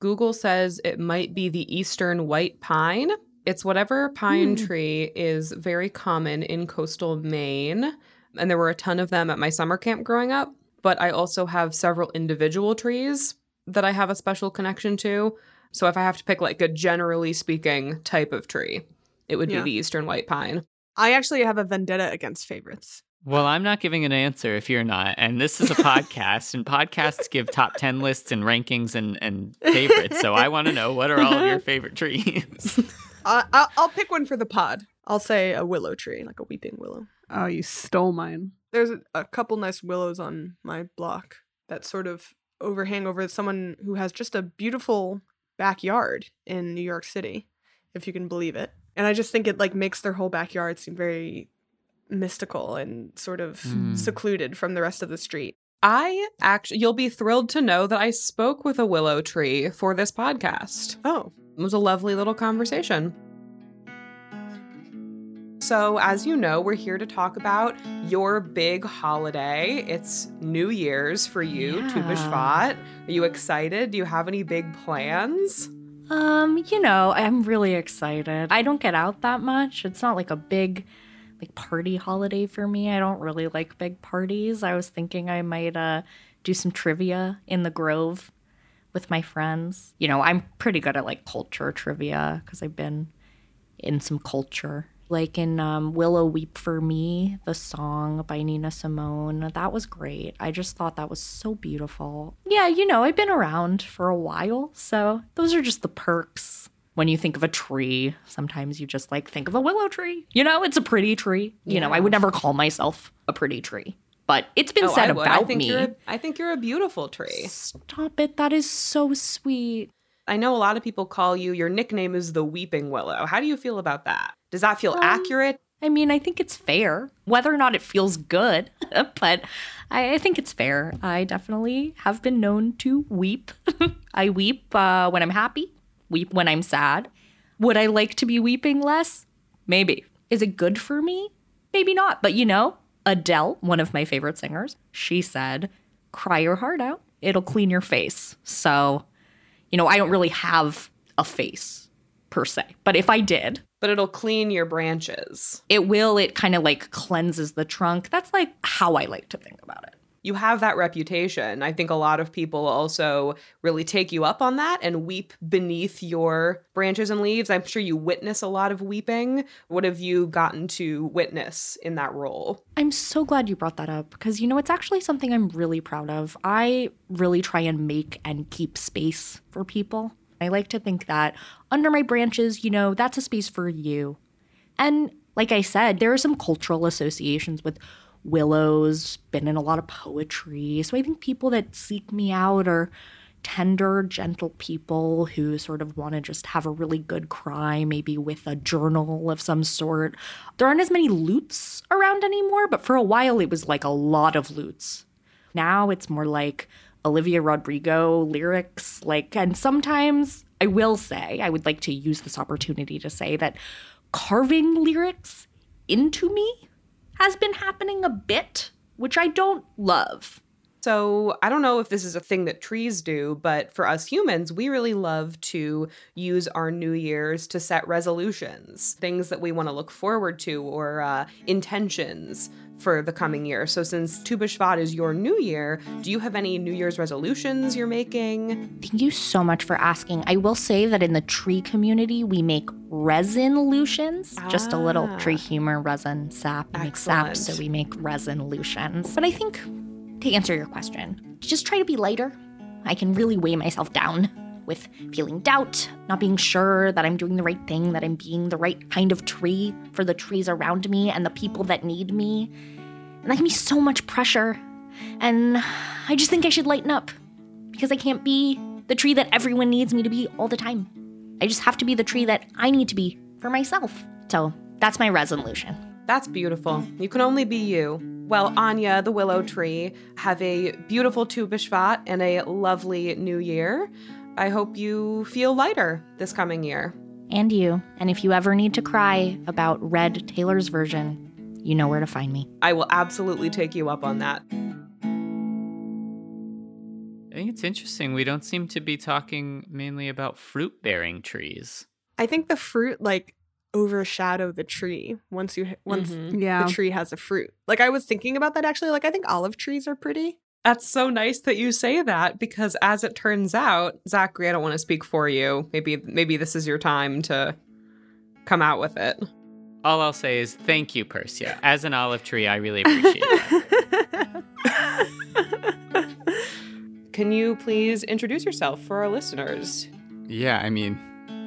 [SPEAKER 5] Google says it might be the eastern white pine. It's whatever pine
[SPEAKER 6] Hmm.
[SPEAKER 5] tree is very common in coastal Maine. And there were a ton of them at my summer camp growing up. But I also have several individual trees that I have a special connection to. So if I have to pick like a generally speaking type of tree, it would
[SPEAKER 6] Yeah.
[SPEAKER 5] be the eastern white pine.
[SPEAKER 6] I actually have a vendetta against favorites.
[SPEAKER 3] Well, I'm not giving an answer if you're not. And this is a podcast, and podcasts give top 10 lists and rankings and, and favorites. So I want to know what are all of your favorite trees?
[SPEAKER 6] I I'll, I'll pick one for the pod. I'll say a willow tree, like a weeping willow.
[SPEAKER 4] Oh, you stole mine.
[SPEAKER 6] There's a, a couple nice willows on my block that sort of overhang over someone who has just a beautiful backyard in New York City, if you can believe it. And I just think it like makes their whole backyard seem very mystical and sort of
[SPEAKER 3] Mm.
[SPEAKER 6] secluded from the rest of the street.
[SPEAKER 5] I actually, you'll be thrilled to know that I spoke with a willow tree for this podcast.
[SPEAKER 6] Oh,
[SPEAKER 5] It was a lovely little conversation. So, as you know, we're here to talk about your big holiday. It's New Year's for you, Tu
[SPEAKER 12] Yeah.
[SPEAKER 5] B'Shvat. Are you excited? Do you have any big plans?
[SPEAKER 12] Um, you know, I'm really excited. I don't get out that much. It's not like a big like party holiday for me. I don't really like big parties. I was thinking I might uh do some trivia in the Grove with my friends. You know, I'm pretty good at like culture trivia because I've been in some culture. Like in um, Willow Weep for Me, the song by Nina Simone. That was great. I just thought that was so beautiful. Yeah, you know, I've been around for a while, so those are just the perks. When you think of a tree, sometimes you just like think of a willow tree. You know, it's a pretty tree. You know, I would never call myself a pretty tree, but it's been
[SPEAKER 5] Oh,
[SPEAKER 12] said
[SPEAKER 5] I
[SPEAKER 12] about
[SPEAKER 5] I think
[SPEAKER 12] me.
[SPEAKER 5] You're a, I think you're a beautiful tree.
[SPEAKER 12] Stop it. That is so sweet.
[SPEAKER 5] I know a lot of people call you, your nickname is the Weeping Willow. How do you feel about that? Does that feel
[SPEAKER 12] Um,
[SPEAKER 5] accurate?
[SPEAKER 12] I mean, I think it's fair, whether or not it feels good, but I, I think it's fair. I definitely have been known to weep. I weep uh, when I'm happy, weep when I'm sad. Would I like to be weeping less? Maybe. Is it good for me? Maybe not. But you know, Adele, one of my favorite singers, she said, cry your heart out. It'll clean your face. So, you know, I don't really have a face per se. But if I did,
[SPEAKER 5] But it'll clean your branches.
[SPEAKER 12] it will it kind of like cleanses the trunk that's like how i like to think about it
[SPEAKER 5] you have that reputation. I think a lot of people also really take you up on that and weep beneath your branches and leaves. I'm sure you witness a lot of weeping. What have you gotten to witness in that role?
[SPEAKER 12] i'm so glad you brought that up because you know it's actually something i'm really proud of i really try and make and keep space for people i like to think that under my branches you know that's a space for you and like i said there are some cultural associations with willows been in a lot of poetry so i think people that seek me out are tender gentle people who sort of want to just have a really good cry maybe with a journal of some sort there aren't as many lutes around anymore but for a while it was like a lot of lutes. now it's more like Olivia Rodrigo lyrics. Like, and sometimes I will say, I would like to use this opportunity to say that carving lyrics into me has been happening a bit, which I don't love.
[SPEAKER 5] So, I don't know if this is a thing that trees do, but for us humans, we really love to use our New Year's to set resolutions, things that we want to look forward to, or uh, intentions for the coming year. So, since Tu B'Shvat is your new year, do you have any New Year's resolutions you're making?
[SPEAKER 12] Thank you so much for asking. I will say that in the tree community, we make resin-lutions, just a little ah. tree humor resin sap. Make sap, so we make resin-lutions. But I think to answer your question, just try to be lighter. I can really weigh myself down with feeling doubt, not being sure that I'm doing the right thing, that I'm being the right kind of tree for the trees around me and the people that need me. And that can be so much pressure. And I just think I should lighten up because I can't be the tree that everyone needs me to be all the time. I just have to be the tree that I need to be for myself. So that's my resolution.
[SPEAKER 5] That's beautiful. You can only be you. Well, Anya, the willow tree, have a beautiful Tu B'Shvat and a lovely new year. I hope you feel lighter this coming year.
[SPEAKER 12] And you. And if you ever need to cry about Red Taylor's version, you know where to find me.
[SPEAKER 5] I will absolutely take you up on that.
[SPEAKER 3] I think it's interesting. We don't seem to be talking mainly about fruit bearing trees.
[SPEAKER 6] I think the fruit like overshadow the tree once you once
[SPEAKER 5] Mhm.
[SPEAKER 4] Yeah.
[SPEAKER 6] the tree has a fruit. Like I was thinking about that actually. Like I think olive trees are pretty.
[SPEAKER 5] That's so nice that you say that because as it turns out, Zachary, I don't want to speak for you. Maybe maybe this is your time to come out with it.
[SPEAKER 3] All I'll say is thank you, Persia. As an olive tree, I really appreciate that.
[SPEAKER 5] Can you please introduce yourself for our listeners?
[SPEAKER 3] Yeah, I mean,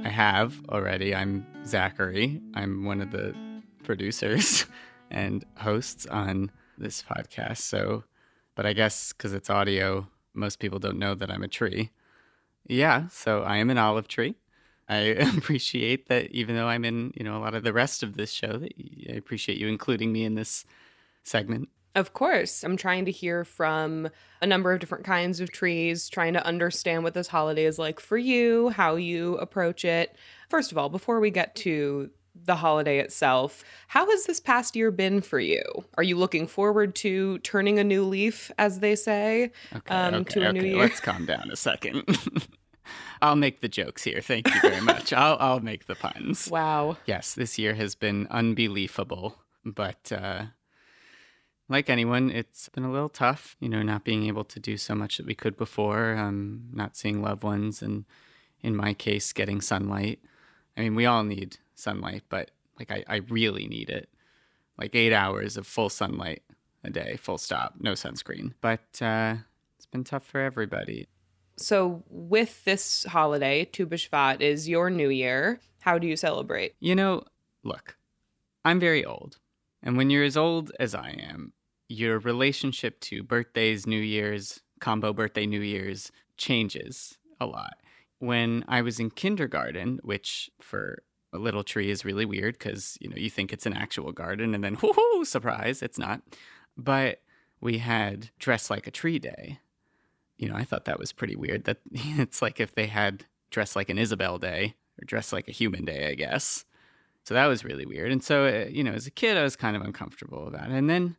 [SPEAKER 3] I have already. I'm Zachary. I'm one of the producers and hosts on this podcast. So, but I guess because it's audio, most people don't know that I'm a tree. Yeah, so I am an olive tree. I appreciate that even though I'm in, you know, a lot of the rest of this show, that I appreciate you including me in this segment.
[SPEAKER 5] Of course, I'm trying to hear from a number of different kinds of trees, trying to understand what this holiday is like for you, how you approach it. First of all, before we get to the holiday itself, how has this past year been for you? Are you looking forward to turning a new leaf, as they say,
[SPEAKER 3] Okay,
[SPEAKER 5] um,
[SPEAKER 3] okay,
[SPEAKER 5] to a
[SPEAKER 3] okay.
[SPEAKER 5] new year?
[SPEAKER 3] Let's calm down a second. I'll make the jokes here. Thank you very much. I'll I'll make the puns.
[SPEAKER 5] Wow.
[SPEAKER 3] Yes, this year has been unbelievable, but uh, like anyone, it's been a little tough. You know, not being able to do so much that we could before, um, not seeing loved ones, and in my case, getting sunlight. I mean, we all need sunlight, but like I, I really need it. Like eight hours of full sunlight a day, full stop, no sunscreen. But uh, it's been tough for everybody.
[SPEAKER 5] So, with this holiday, Tu B'Shvat is your new year. How do you celebrate?
[SPEAKER 3] You know, look, I'm very old. And when you're as old as I am, your relationship to birthdays, New Year's, combo birthday, New Year's changes a lot. When I was in kindergarten, which for a little tree is really weird because, you know, you think it's an actual garden and then, whoo, surprise, it's not. But we had Dress Like a Tree Day. You know, I thought that was pretty weird that it's like if they had Dress Like an Isabel Day or Dress Like a Human Day, I guess. So that was really weird. And so, uh, you know, as a kid, I was kind of uncomfortable about it. And then,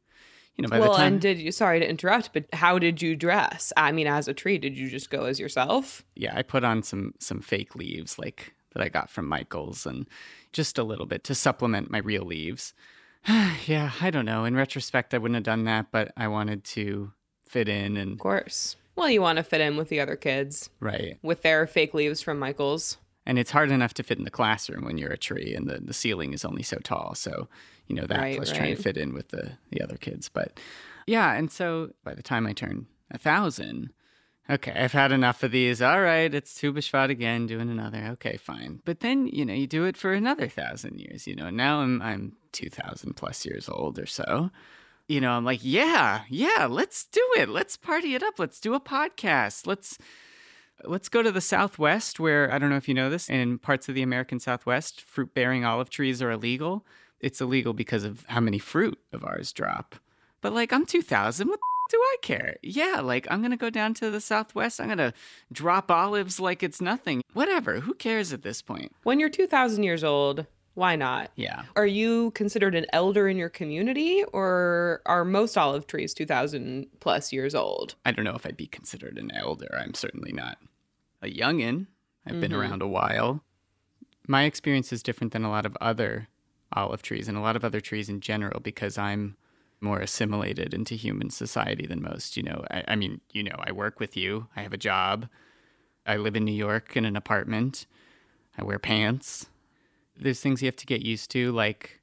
[SPEAKER 3] you know, by
[SPEAKER 5] well,
[SPEAKER 3] the time.
[SPEAKER 5] and did you, sorry to interrupt, but how did you dress? I mean, as a tree, did you just go as yourself?
[SPEAKER 3] yeah, I put on some some fake leaves like that I got from Michaels and just a little bit to supplement my real leaves. yeah, I don't know. In retrospect, I wouldn't have done that, but I wanted to fit in and
[SPEAKER 5] Of course. Well, you want to fit in with the other kids
[SPEAKER 3] right.
[SPEAKER 5] with their fake leaves from Michael's.
[SPEAKER 3] And it's hard enough to fit in the classroom when you're a tree and the, the ceiling is only so tall. So, you know, that
[SPEAKER 5] Right,
[SPEAKER 3] plus trying to fit in with the, the other kids. But yeah, and so by the time I turn a thousand, okay, I've had enough of these. All right, it's Tu B'Shvat again, doing another. Okay, fine. But then, you know, you do it for another thousand years, you know, now I'm I'm two thousand plus years old or so. You know, I'm like, yeah, yeah, let's do it. Let's party it up. Let's do a podcast. Let's Let's go to the Southwest, where I don't know if you know this, in parts of the American Southwest, fruit bearing olive trees are illegal. It's illegal because of how many fruit of ours drop. But like, I'm 2000. What the do I care? Yeah, like I'm gonna go down to the southwest. I'm gonna drop olives like it's nothing. Whatever. Who cares at this point?
[SPEAKER 5] When you're 2,000 years old, why not?
[SPEAKER 3] Yeah.
[SPEAKER 5] Are you considered an elder in your community, or are most olive trees 2,000 plus years old?
[SPEAKER 3] I don't know if I'd be considered an elder. I'm certainly not a youngin. I've been
[SPEAKER 5] Mhm.
[SPEAKER 3] around a while. My experience is different than a lot of other olive trees and a lot of other trees in general because I'm more assimilated into human society than most. You know, I, I mean, you know, I work with you, I have a job, I live in New York in an apartment, I wear pants. There's things you have to get used to, like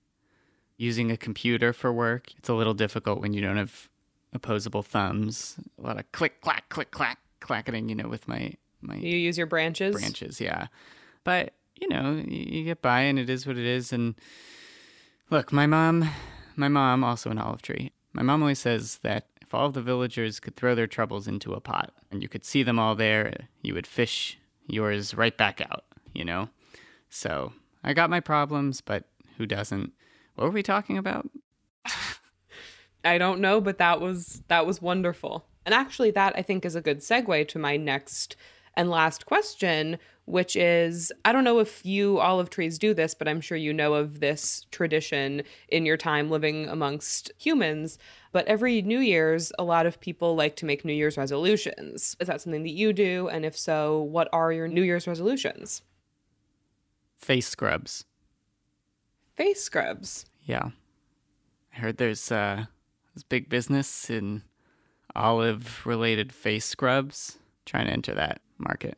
[SPEAKER 3] using a computer for work. It's a little difficult when you don't have opposable thumbs. A lot of click, clack, click, clack, clacketing, you know, with my my
[SPEAKER 5] You use your branches?
[SPEAKER 3] branches, yeah. But you know, you get by, and it is what it is. And look, my mom, my mom, also an olive tree. My mom always says that if all the villagers could throw their troubles into a pot, and you could see them all there, you would fish yours right back out. You know. So I got my problems, but who doesn't? What were we talking about?
[SPEAKER 5] I don't know, but that was that was wonderful. And actually that I think is a good segue to my next and last question, which is I don't know if you olive trees do this, but I'm sure you know of this tradition in your time living amongst humans. But every New Year's, a lot of people like to make New Year's resolutions. Is that something that you do? And if so, what are your New Year's resolutions?
[SPEAKER 3] Face scrubs.
[SPEAKER 5] Face scrubs.
[SPEAKER 3] Yeah. I heard there's uh this big business in olive related face scrubs. Trying to enter that market.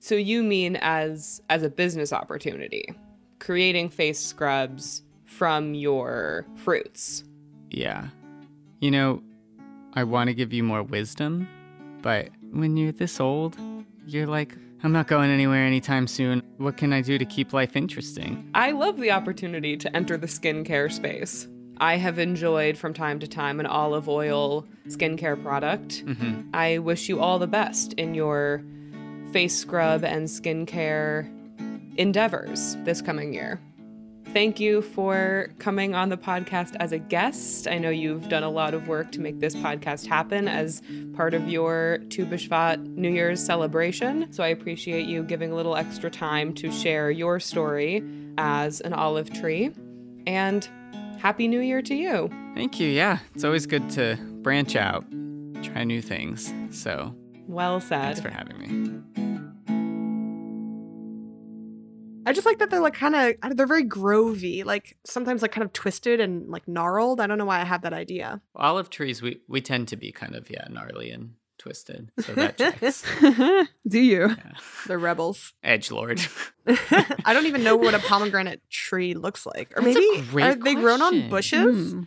[SPEAKER 5] So you mean as as a business opportunity, creating face scrubs from your fruits.
[SPEAKER 3] Yeah. You know, I want to give you more wisdom, but when you're this old, you're like, I'm not going anywhere anytime soon. What can I do to keep life interesting?
[SPEAKER 5] I love the opportunity to enter the skincare space. I have enjoyed from time to time an olive oil skincare product.
[SPEAKER 3] Mhm.
[SPEAKER 5] I wish you all the best in your face scrub and skincare endeavors this coming year. Thank you for coming on the podcast as a guest. I know you've done a lot of work to make this podcast happen as part of your Tu B'Shvat New Year's celebration. So I appreciate you giving a little extra time to share your story as an olive tree. And Happy New Year to you.
[SPEAKER 3] Thank you. Yeah, it's always good to branch out, try new things. So,
[SPEAKER 5] Well said.
[SPEAKER 3] thanks for having me.
[SPEAKER 6] I just like that they're like kind of they're very grovey, like sometimes like kind of twisted and like gnarled. I don't know why I have that idea.
[SPEAKER 3] Olive trees, we, we tend to be kind of, yeah, gnarly and twisted. So that checks.
[SPEAKER 4] Do you?
[SPEAKER 6] They're rebels.
[SPEAKER 3] Edge lord.
[SPEAKER 6] I don't even know what a pomegranate tree looks like, or
[SPEAKER 3] That's a
[SPEAKER 6] maybe
[SPEAKER 3] great
[SPEAKER 6] are they grown on bushes?
[SPEAKER 4] Hmm.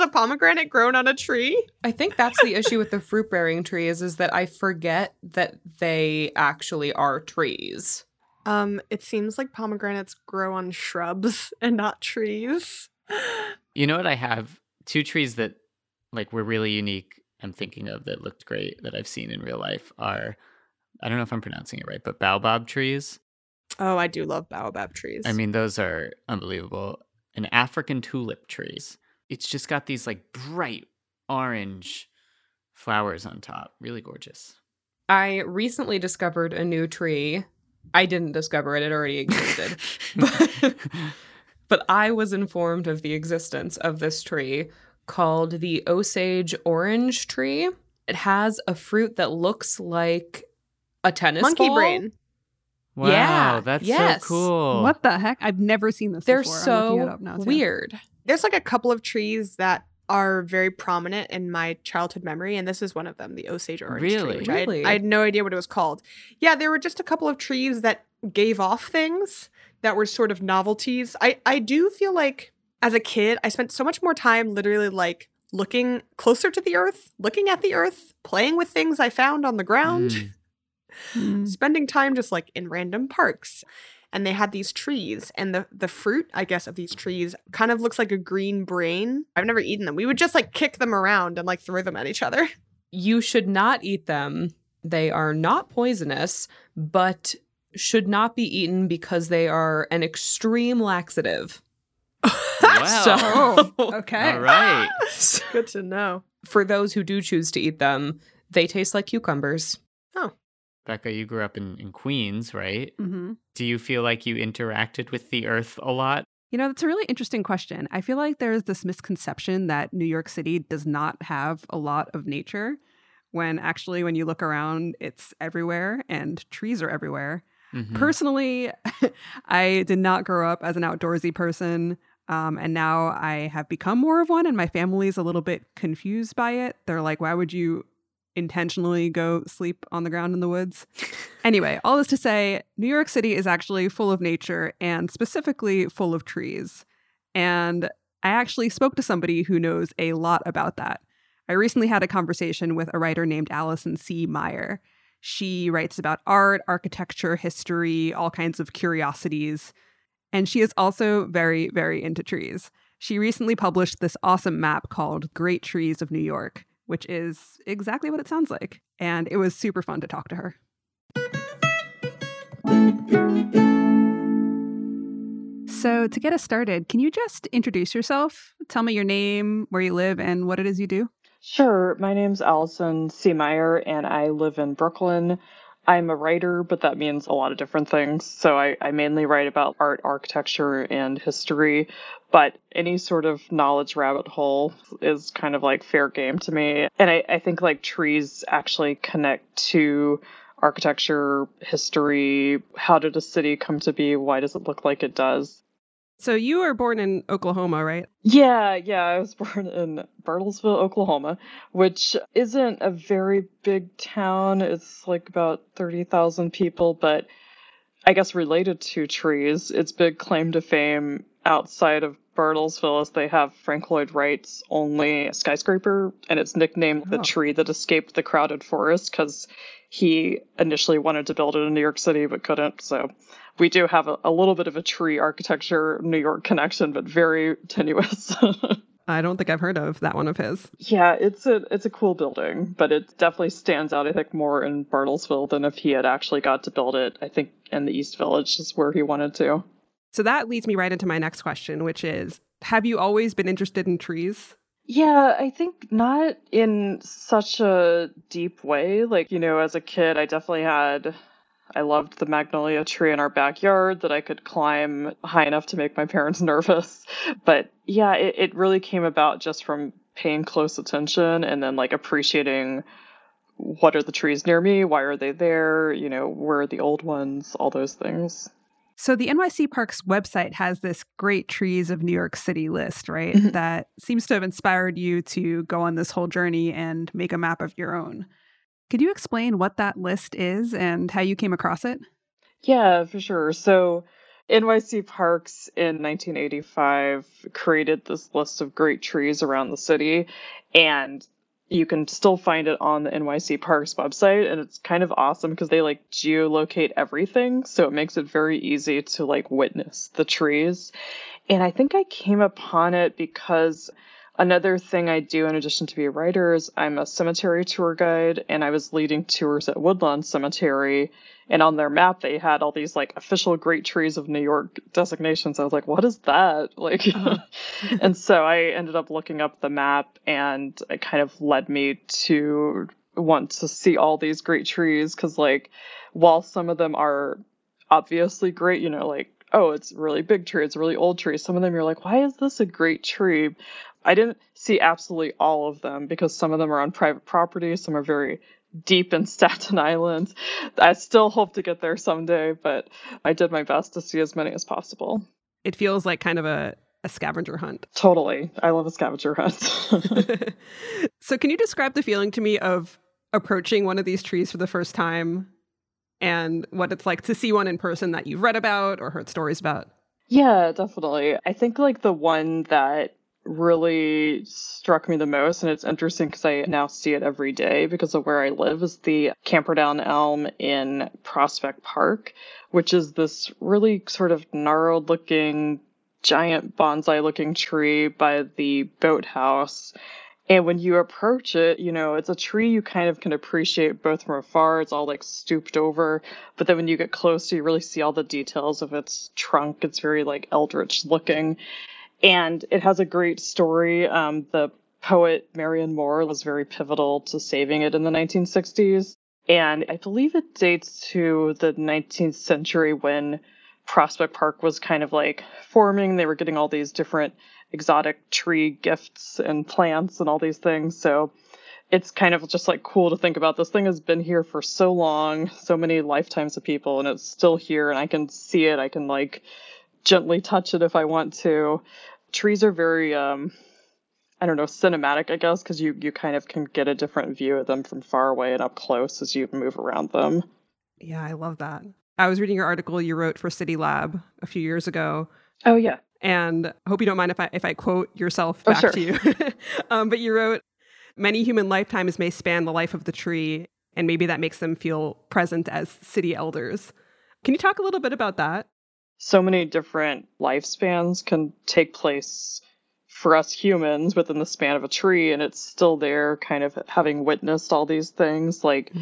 [SPEAKER 6] Is a pomegranate grown on a tree?
[SPEAKER 5] I think that's the issue with the fruit bearing trees is that I forget that they actually are trees.
[SPEAKER 6] Um, it seems like pomegranates grow on shrubs and not trees.
[SPEAKER 3] You know what I have? Two trees that like were really unique. I'm thinking of that looked great that I've seen in real life are I don't know if I'm pronouncing it right, but baobab trees.
[SPEAKER 6] Oh, I do love baobab trees.
[SPEAKER 3] I mean, those are unbelievable. And African tulip trees. It's just got these like bright orange flowers on top. Really gorgeous.
[SPEAKER 5] I recently discovered a new tree. I didn't discover it, it already existed. but, but I was informed of the existence of this tree called the Osage orange tree. It has a fruit that looks like a tennis
[SPEAKER 6] monkey
[SPEAKER 5] ball.
[SPEAKER 6] brain.
[SPEAKER 3] Wow,
[SPEAKER 5] Yeah,
[SPEAKER 3] that's
[SPEAKER 5] yes.
[SPEAKER 3] so cool.
[SPEAKER 4] What the heck? I've never seen this before.
[SPEAKER 5] They're
[SPEAKER 4] before. I'm it
[SPEAKER 5] so
[SPEAKER 4] up now, too.
[SPEAKER 5] weird.
[SPEAKER 6] There's like a couple of trees that are very prominent in my childhood memory, and this is one of them, the Osage orange
[SPEAKER 3] Really?
[SPEAKER 6] tree. Which I, had,
[SPEAKER 5] Really?
[SPEAKER 6] I had no idea what it was called. Yeah, there were just a couple of trees that gave off things that were sort of novelties. I I do feel like as a kid, I spent so much more time literally like looking closer to the earth, looking at the earth, playing with things I found on the ground.
[SPEAKER 3] Mm.
[SPEAKER 4] Hmm.
[SPEAKER 6] spending time just like in random parks and they had these trees and the the fruit i guess of these trees kind of looks like a green brain i've never eaten them we would just like kick them around and like throw them at each other
[SPEAKER 5] You should not eat them. They are not poisonous, but should not be eaten because they are an extreme laxative.
[SPEAKER 3] Wow.
[SPEAKER 4] Oh, okay.
[SPEAKER 3] All right.
[SPEAKER 6] good to know
[SPEAKER 5] for those who do choose to eat them, they taste like cucumbers.
[SPEAKER 6] Oh.
[SPEAKER 3] Becca, you grew up in, in Queens, right?
[SPEAKER 4] Mm-hmm.
[SPEAKER 3] Do you feel like you interacted with the earth a lot?
[SPEAKER 4] You know, that's a really interesting question. I feel like there's this misconception that New York City does not have a lot of nature, when actually, when you look around, it's everywhere and trees are everywhere.
[SPEAKER 3] Mhm.
[SPEAKER 4] Personally, I did not grow up as an outdoorsy person. Um, and now I have become more of one, and my family's a little bit confused by it. They're like, why would you intentionally go sleep on the ground in the woods? anyway, all this to say, New York City is actually full of nature and specifically full of trees. And I actually spoke to somebody who knows a lot about that. I recently had a conversation with a writer named Allison C. Meyer. She writes about art, architecture, history, all kinds of curiosities. And she is also very, very into trees. She recently published this awesome map called Great Trees of New York, which is exactly what it sounds like. And it was super fun to talk to her. So, to get us started, can you just introduce yourself? Tell me your name, where you live, and what it is you do?
[SPEAKER 13] Sure. My name's Allison C. Meyer, and I live in Brooklyn. I'm a writer, but that means a lot of different things. So I, I mainly write about art, architecture, and history. But any sort of knowledge rabbit hole is kind of like fair game to me. And I, I think like trees actually connect to architecture, history. How did a city come to be? Why does it look like it does?
[SPEAKER 4] So, you were born in Oklahoma, right?
[SPEAKER 13] Yeah, yeah, I was born in Bartlesville, Oklahoma, which isn't a very big town. It's like about 30,000 people, but I guess related to trees, its big claim to fame outside of Bartlesville is they have Frank Lloyd Wright's only skyscraper, and it's nicknamed the
[SPEAKER 4] Oh.
[SPEAKER 13] tree that escaped the crowded forest because he initially wanted to build it in New York City but couldn't. So we do have a, a little bit of a tree architecture New York connection, but very tenuous.
[SPEAKER 4] I don't think I've heard of that one of his.
[SPEAKER 13] yeah, it's a it's a cool building, but it definitely stands out. I think more in Bartlesville than if he had actually got to build it. I think in the East Village is where he wanted to.
[SPEAKER 4] So, that leads me right into my next question, which is Have you always been interested in trees?
[SPEAKER 13] Yeah, I think not in such a deep way. Like, you know, as a kid, I definitely had. I loved the magnolia tree in our backyard that I could climb high enough to make my parents nervous. But yeah, it, it really came about just from paying close attention and then like appreciating what are the trees near me? Why are they there? You know, where are the old ones? All those things.
[SPEAKER 4] So, the NYC Parks website has this great trees of New York City list, right?
[SPEAKER 13] Mhm.
[SPEAKER 4] That seems to have inspired you to go on this whole journey and make a map of your own. Could you explain what that list is and how you came across it?
[SPEAKER 13] Yeah, for sure. So NYC Parks in 1985 created this list of great trees around the city, and you can still find it on the NYC Parks website, and it's kind of awesome because they like geolocate everything, so it makes it very easy to like witness the trees. And I think I came upon it because Another thing I do in addition to be a writer is I'm a cemetery tour guide and I was leading tours at Woodlawn Cemetery and on their map they had all these like official great trees of New York designations. I was like, what is that? Like uh-huh. and so I ended up looking up the map and it kind of led me to want to see all these great trees cuz like while some of them are obviously great, you know, like oh, it's a really big tree, it's a really old tree. Some of them you're like, why is this a great tree? I didn't see absolutely all of them because some of them are on private property, some are very deep in Staten Island. I still hope to get there someday, but I did my best to see as many as possible.
[SPEAKER 4] It feels like kind of a, a scavenger hunt.
[SPEAKER 13] Totally. I love a scavenger hunt.
[SPEAKER 4] so, can you describe the feeling to me of approaching one of these trees for the first time and what it's like to see one in person that you've read about or heard stories about?
[SPEAKER 13] Yeah, definitely. I think like the one that really struck me the most, and it's interesting because I now see it every day because of where I live, is the Camperdown Elm in Prospect Park, which is this really sort of gnarled looking, giant bonsai looking tree by the boathouse. And when you approach it, you know, it's a tree you kind of can appreciate both from afar. It's all like stooped over. But then when you get close, you really see all the details of its trunk. It's very like eldritch looking. And it has a great story. Um, the poet Marianne Moore was very pivotal to saving it in the 1960s. And I believe it dates to the 19th century when Prospect Park was kind of like forming. They were getting all these different exotic tree gifts and plants and all these things. So it's kind of just like cool to think about. This thing has been here for so long, so many lifetimes of people, and it's still here, and I can see it. I can like gently touch it if I want to. Trees are very um I don't know, cinematic, I guess, because you you kind of can get a different view of them from far away and up close as you move around them.
[SPEAKER 4] Yeah, I love that. I was reading your article you wrote for City Lab a few years ago.
[SPEAKER 13] Oh yeah.
[SPEAKER 4] And I hope you don't mind if I if I quote yourself
[SPEAKER 13] Oh,
[SPEAKER 4] back
[SPEAKER 13] sure.
[SPEAKER 4] to you. um, but you wrote, "Many human lifetimes may span the life of the tree, and maybe that makes them feel present as city elders." Can you talk a little bit about that?
[SPEAKER 13] So many different lifespans can take place for us humans within the span of a tree, and it's still there, kind of having witnessed all these things. Like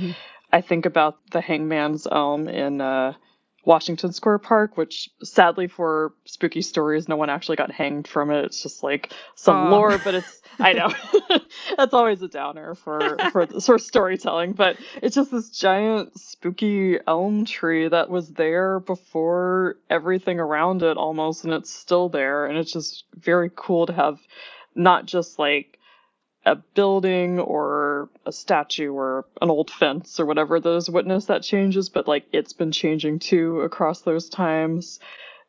[SPEAKER 13] I think about the Hangman's Elm in uh, Washington Square Park, which sadly for spooky stories, no one actually got hanged from it. It's just like some
[SPEAKER 4] Oh.
[SPEAKER 13] lore, but it's I know that's always a downer for for for storytelling. But it's just this giant spooky elm tree that was there before everything around it almost, and it's still there, and it's just very cool to have not just like a building or a statue or an old fence or whatever that has witnessed that changes, but like it's been changing too across those times.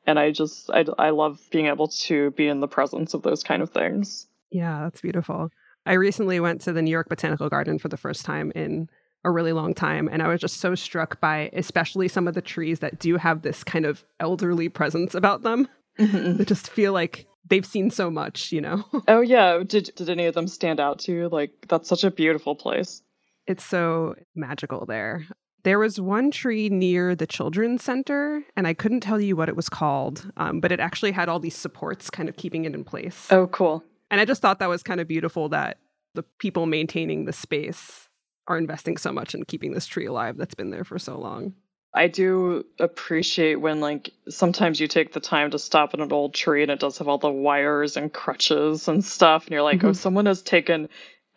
[SPEAKER 13] And I just, I, I love being able to be in the presence of those kind of things.
[SPEAKER 4] Yeah, that's beautiful. I recently went to the New York Botanical Garden for the first time in a really long time. And I was just so struck by, especially some of the trees that do have this kind of elderly presence about them. Mm-hmm. They just feel like they've seen so much, you know?
[SPEAKER 13] Oh yeah, did did any of them stand out to you? Like that's such a beautiful place.
[SPEAKER 4] It's so magical there. There was one tree near the children's center, and I couldn't tell you what it was called, um, but it actually had all these supports kind of keeping it in place.
[SPEAKER 13] Oh, cool.
[SPEAKER 4] And I just thought that was kind of beautiful that the people maintaining the space are investing so much in keeping this tree alive that's been there for so long.
[SPEAKER 13] I do appreciate when like sometimes you take the time to stop at an old tree and it does have all the wires and crutches and stuff and you're like, oh,
[SPEAKER 4] Mhm.
[SPEAKER 13] someone has taken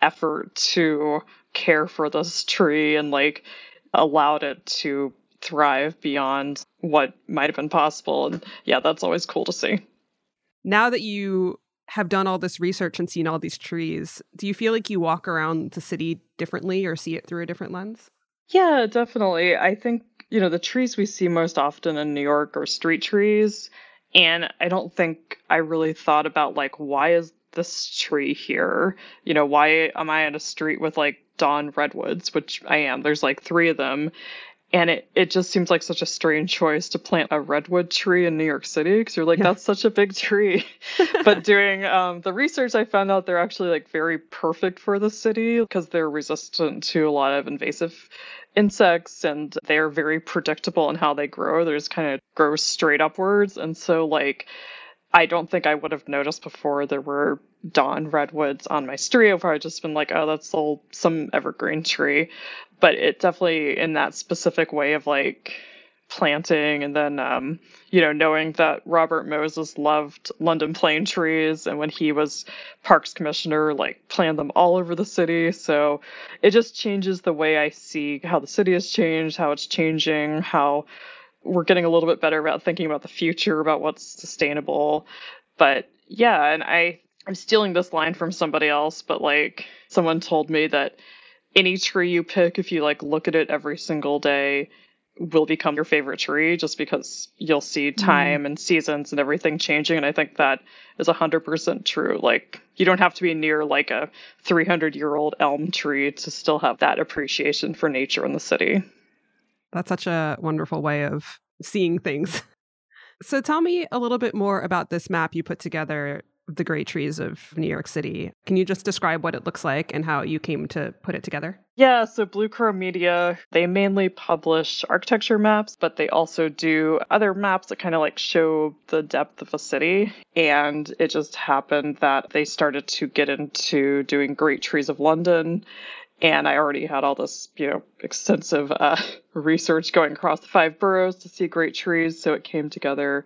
[SPEAKER 13] effort to care for this tree and like allowed it to thrive beyond what might have been possible. And yeah, that's always cool to see.
[SPEAKER 4] Now that you have done all this research and seen all these trees, do you feel like you walk around the city differently or see it through a different lens?
[SPEAKER 13] Yeah, definitely. I think, you know, the trees we see most often in New York are street trees. And I don't think I really thought about, like, why is this tree here? You know, why am I at a street with, like, Dawn Redwoods, which I am? There's, like, three of them. And it, it just seems like such a strange choice to plant a redwood tree in New York City because you're like,
[SPEAKER 4] Yeah.
[SPEAKER 13] that's such a big tree. but doing um, the research, I found out they're actually like very perfect for the city because they're resistant to a lot of invasive insects and they're very predictable in how they grow. They just kind of grow straight upwards. And so, like, I don't think I would have noticed before there were dawn redwoods on my street. I've just been like, oh, that's all some evergreen tree. But it definitely, in that specific way of like planting and then, um, you know, knowing that Robert Moses loved London plane trees and when he was parks commissioner, like planted them all over the city. So it just changes the way I see how the city has changed, how it's changing, how we're getting a little bit better about thinking about the future, about what's sustainable. But yeah, and I I'm stealing this line from somebody else, but like someone told me that any tree you pick, if you like look at it every single day, will become your favorite tree just because you'll see mm-hmm. time and seasons and everything changing. And I think that is 100% true. Like, you don't have to be near like a 300 year old elm tree to still have that appreciation for nature in the city.
[SPEAKER 4] That's such a wonderful way of seeing things. So tell me a little bit more about this map you put together the great trees of New York City. Can you just describe what it looks like and how you came to put it together?
[SPEAKER 13] Yeah, so Blue Crow Media, they mainly publish architecture maps, but they also do other maps that kind of like show the depth of a city. And it just happened that they started to get into doing Great Trees of London. And I already had all this, you know, extensive uh, research going across the five boroughs to see great trees. So it came together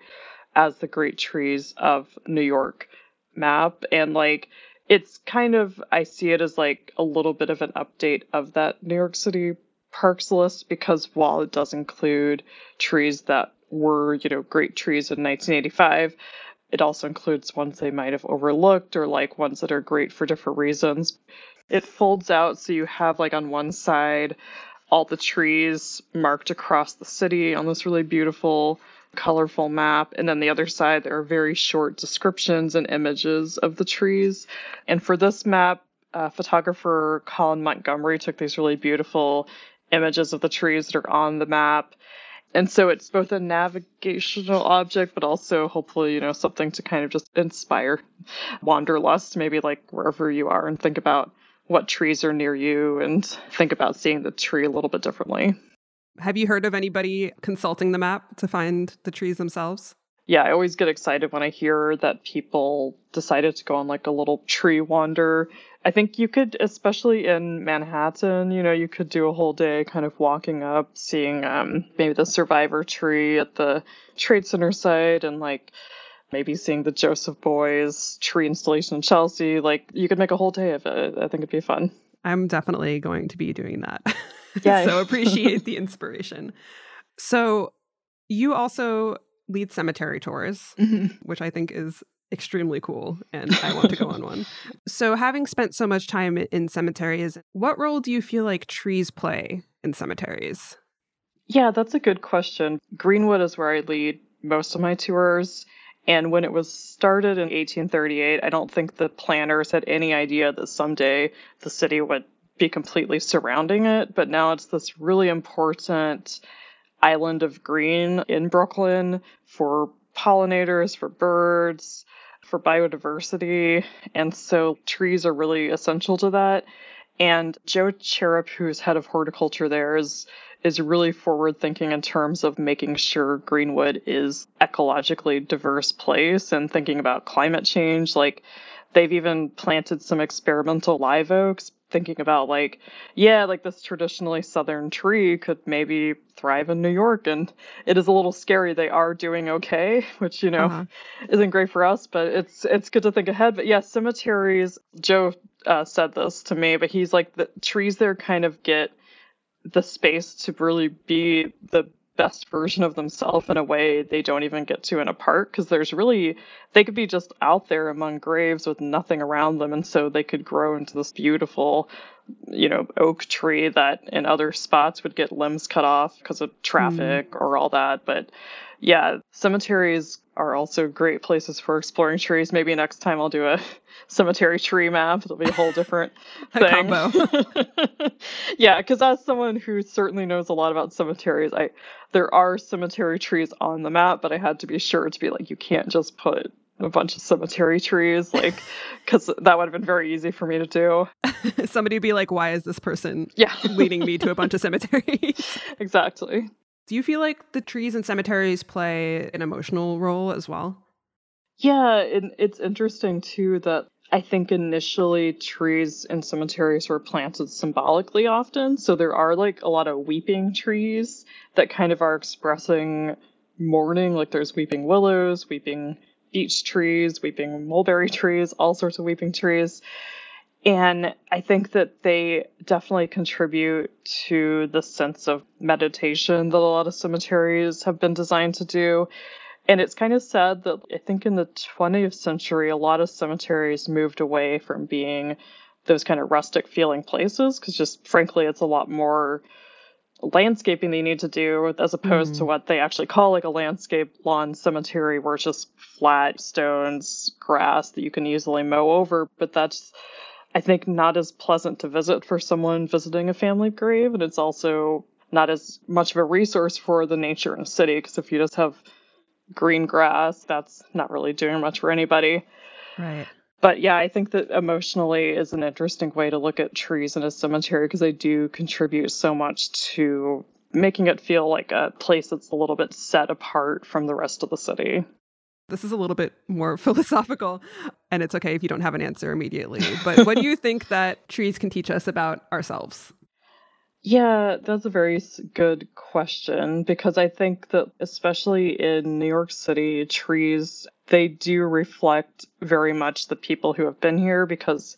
[SPEAKER 13] as the Great Trees of New York map. And like, it's kind of I see it as like a little bit of an update of that New York City parks list because while it does include trees that were, you know, great trees in 1985, it also includes ones they might have overlooked or like ones that are great for different reasons. It folds out so you have like on one side all the trees marked across the city on this really beautiful colorful map. And then the other side, there are very short descriptions and images of the trees. And for this map, uh, photographer Colin Montgomery took these really beautiful images of the trees that are on the map. And so it's both a navigational object, but also hopefully, you know, something to kind of just inspire wanderlust, maybe like wherever you are, and think about what trees are near you and think about seeing the tree a little bit differently.
[SPEAKER 4] Have you heard of anybody consulting the map to find the trees themselves?
[SPEAKER 13] Yeah, I always get excited when I hear that people decided to go on like a little tree wander. I think you could, especially in Manhattan, you know, you could do a whole day kind of walking up, seeing um, maybe the survivor tree at the Trade Center site and like maybe seeing the Joseph Beuys tree installation in Chelsea. Like you could make a whole day of it. I think it'd be fun.
[SPEAKER 4] I'm definitely going to be doing that.
[SPEAKER 13] Yeah.
[SPEAKER 4] so appreciate the inspiration. So you also lead cemetery tours, mm-hmm. which I think is extremely cool and I want to go on one. So having spent so much time in cemeteries, what role do you feel like trees play in cemeteries?
[SPEAKER 13] Yeah, that's a good question. Greenwood is where I lead most of my tours. And when it was started in 1838, I don't think the planners had any idea that someday the city would be completely surrounding it, but now it's this really important island of green in Brooklyn for pollinators, for birds, for biodiversity. And so trees are really essential to that. And Joe Charap, who's head of horticulture there, is is really forward thinking in terms of making sure Greenwood is ecologically diverse place and thinking about climate change. Like they've even planted some experimental live oaks thinking about like yeah like this traditionally southern tree could maybe thrive in new york and it is a little scary they are doing okay which you know uh-huh. isn't great for us but it's it's good to think ahead but yeah cemeteries joe uh, said this to me but he's like the trees there kind of get the space to really be the best version of themselves in a way they don't even get to in a park because there's really they could be just out there among graves with nothing around them and so they could grow into this beautiful you know oak tree that in other spots would get limbs cut off because of traffic mm. or all that. But yeah cemeteries are also great places for exploring trees. Maybe next time i'll do a cemetery tree map. It'll be a whole different thing. yeah because as someone who certainly knows a lot about cemeteries i there are cemetery trees on the map but i had to be sure to be like you can't just put a bunch of cemetery trees, like, because that would have been very easy for me to do.
[SPEAKER 4] Somebody would be like, why is this person
[SPEAKER 13] yeah.
[SPEAKER 4] leading me to a bunch of cemeteries?
[SPEAKER 13] exactly.
[SPEAKER 4] Do you feel like the trees and cemeteries play an emotional role as well?
[SPEAKER 13] Yeah, and it's interesting too that I think initially trees and cemeteries were planted symbolically often. So there are like a lot of weeping trees that kind of are expressing mourning. Like there's weeping willows, weeping beech trees, weeping mulberry trees, all sorts of weeping trees. And I think that they definitely contribute to the sense of meditation that a lot of cemeteries have been designed to do. And it's kind of sad that I think in the 20th century, a lot of cemeteries moved away from being those kind of rustic feeling places because just frankly, it's a lot more landscaping they need to do as opposed mm. to what they actually call like a landscape lawn cemetery where it's just flat stones, grass that you can easily mow over. But that's, I think, not as pleasant to visit for someone visiting a family grave. And it's also not as much of a resource for the nature in a city because if you just have green grass, that's not really doing much for anybody.
[SPEAKER 4] Right.
[SPEAKER 13] But yeah, I think that emotionally is an interesting way to look at trees in a cemetery because they do contribute so much to making it feel like a place that's a little bit set apart from the rest of the city.
[SPEAKER 4] This is a little bit more philosophical, and it's okay if you don't have an answer immediately. But what do you think that trees can teach us about ourselves?
[SPEAKER 13] Yeah, that's a very good question because I think that especially in New York City, trees they do reflect very much the people who have been here because